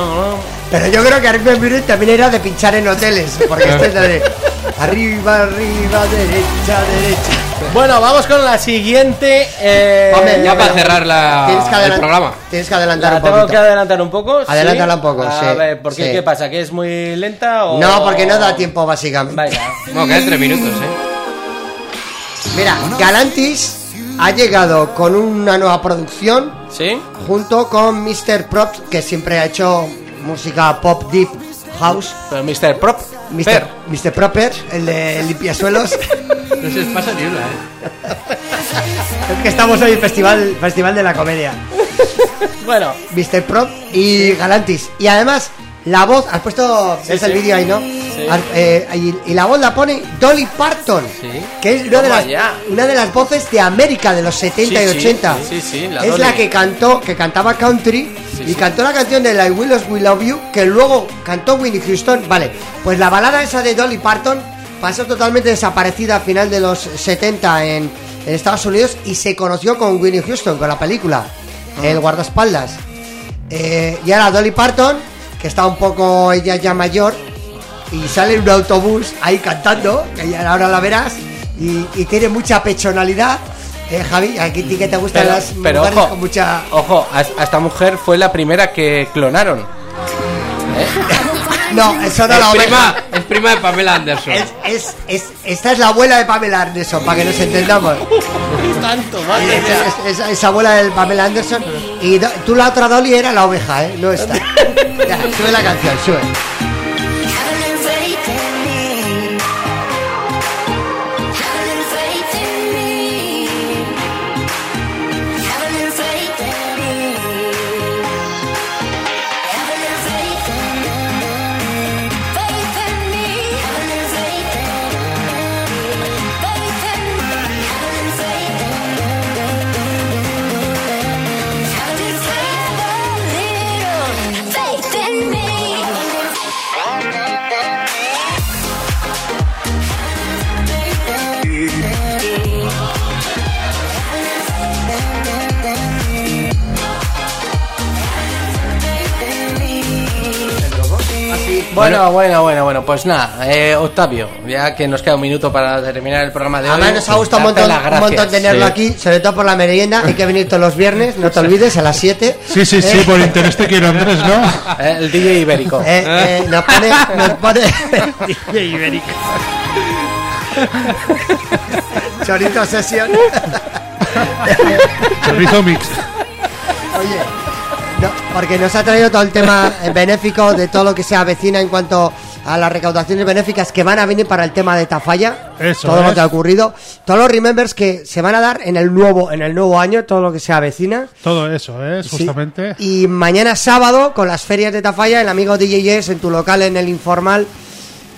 Pero yo creo que Arriba Music también era de pinchar en hoteles. Porque esto es la de arriba, arriba, derecha, derecha. Bueno, vamos con la siguiente. eh, Hombre, Ya para cerrar la, Tienes que el programa. Tienes que adelantar ¿La un tengo poquito. que adelantar un poco? ¿Sí? Adelántala un poco, A sí, ver, ¿por qué? sí. ¿Qué pasa? ¿Que es muy lenta o...? No, porque no da tiempo, básicamente. Vaya. No, quedan tres minutos, ¿eh? Mira, Galantis ha llegado con una nueva producción ¿Sí? junto con Mr. Props, que siempre ha hecho música pop deep house. Pero Mr. Prop. Mr. Mr. Proper, el de limpiasuelos. No se les pasa ni una, ¿eh? es que estamos hoy en festival, festival de la comedia. Bueno, Mr. Prop y Galantis. Y además, la voz, has puesto ves el sí. vídeo ahí, ¿no? Sí. Has- eh, y, y la voz la pone Dolly Parton, Sí. que es una de, las, ya. una de las voces de América de los 70 Sí, y sí, 80. sí, sí, la es Dolly. la que cantó, que cantaba country Sí, y sí. cantó la canción de Like Willows We Love You, que luego cantó Winnie Houston. Vale, pues la balada esa de Dolly Parton pasó totalmente desaparecida a final de los 70 en, en Estados Unidos y se conoció con Winnie Houston, con la película, Ah. El guardaespaldas. Eh, y ahora Dolly Parton, que está un poco ella ya mayor, y sale en un autobús ahí cantando, que ahora la verás, y, y tiene mucha pechonalidad. Eh, Javi, aquí ti que te gustan pero, las pero mujeres ojo, con mucha... ojo, a, a esta mujer fue la primera que clonaron. No, eso no Es la prima, oveja. es prima de Pamela Anderson. Es, es, es- esta es la abuela de Pamela Anderson, para que nos entendamos. Tanto, Es, es- es- es abuela de Pamela Anderson. Y do- tú la otra Dolly era la oveja, ¿eh? No esta. Ya, sube la canción, sube. Bueno, bueno, bueno, bueno, pues nada, eh, Octavio, ya que nos queda un minuto para terminar el programa de hoy. Además nos ha gustado un montón, un tenerlo Sí. aquí, sobre todo por la merienda. Hay que venir todos los viernes, no te olvides, a las 7. Sí, sí, sí, por interés te quiero, Andrés, ¿no? Eh, el DJ ibérico. Eh, eh, nos pone, nos pone DJ Ibérico. Chorito sesión. Chorizo mix. Oye, porque nos ha traído todo el tema eh, benéfico de todo lo que se avecina en cuanto a las recaudaciones benéficas que van a venir para el tema de Tafalla. Eso todo lo es. que ha ocurrido. Todos los remembers que se van a dar en el nuevo, en el nuevo año, todo lo que se avecina. Todo eso, ¿eh? Sí. Justamente. Y mañana sábado, con las ferias de Tafalla, el amigo DJs en tu local en el informal.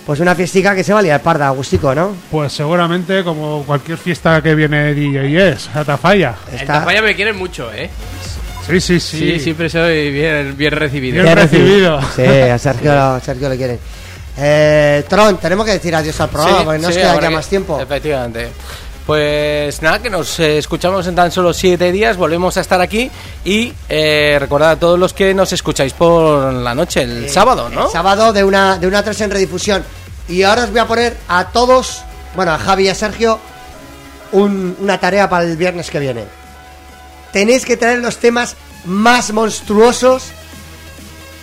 Pues una fiestica que se va a liar parda, Agustico, ¿no? Pues seguramente, como cualquier fiesta que viene DJs, a Tafalla. En Tafalla me quieren mucho, ¿eh? Sí, sí, Sí, sí. siempre soy bien, bien recibido. Bien recibido. Sí, a Sergio, a Sergio le quieren. Eh, Tron, tenemos que decir adiós al programa Sí, porque no nos queda ya más tiempo. Efectivamente. Pues nada, que nos eh, escuchamos en tan solo siete días, volvemos a estar aquí y eh, recordad a todos los que nos escucháis por la noche, el sábado, ¿no? El sábado de una, de una 3 en redifusión. Y ahora os voy a poner a todos, bueno, a Javi y a Sergio, un- una tarea para el viernes que viene tenéis que traer los temas más monstruosos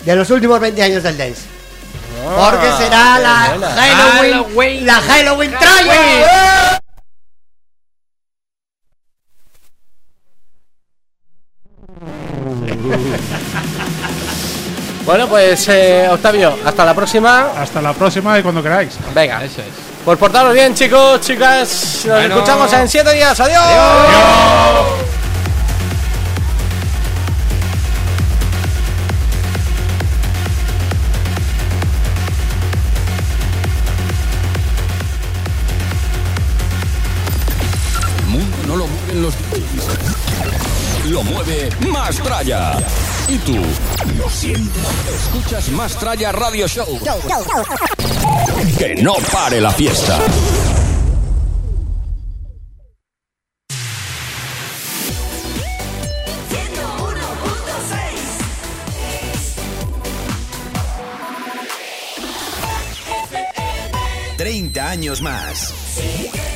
de los últimos 20 años del dance. Ah, Porque será la. Halloween, Halloween, la Halloween, Halloween. Bueno, pues eh, Octavio, hasta la próxima. Hasta la próxima y cuando queráis. Venga, eso es. Pues portaros bien, chicos, chicas. Nos escuchamos en 7 días. ¡Adiós! ¡Adiós! Lo los mueve Mastraya. ¿Y tú lo sientes? Escuchas Mastraya Radio Show. Que no pare la fiesta. Treinta años más.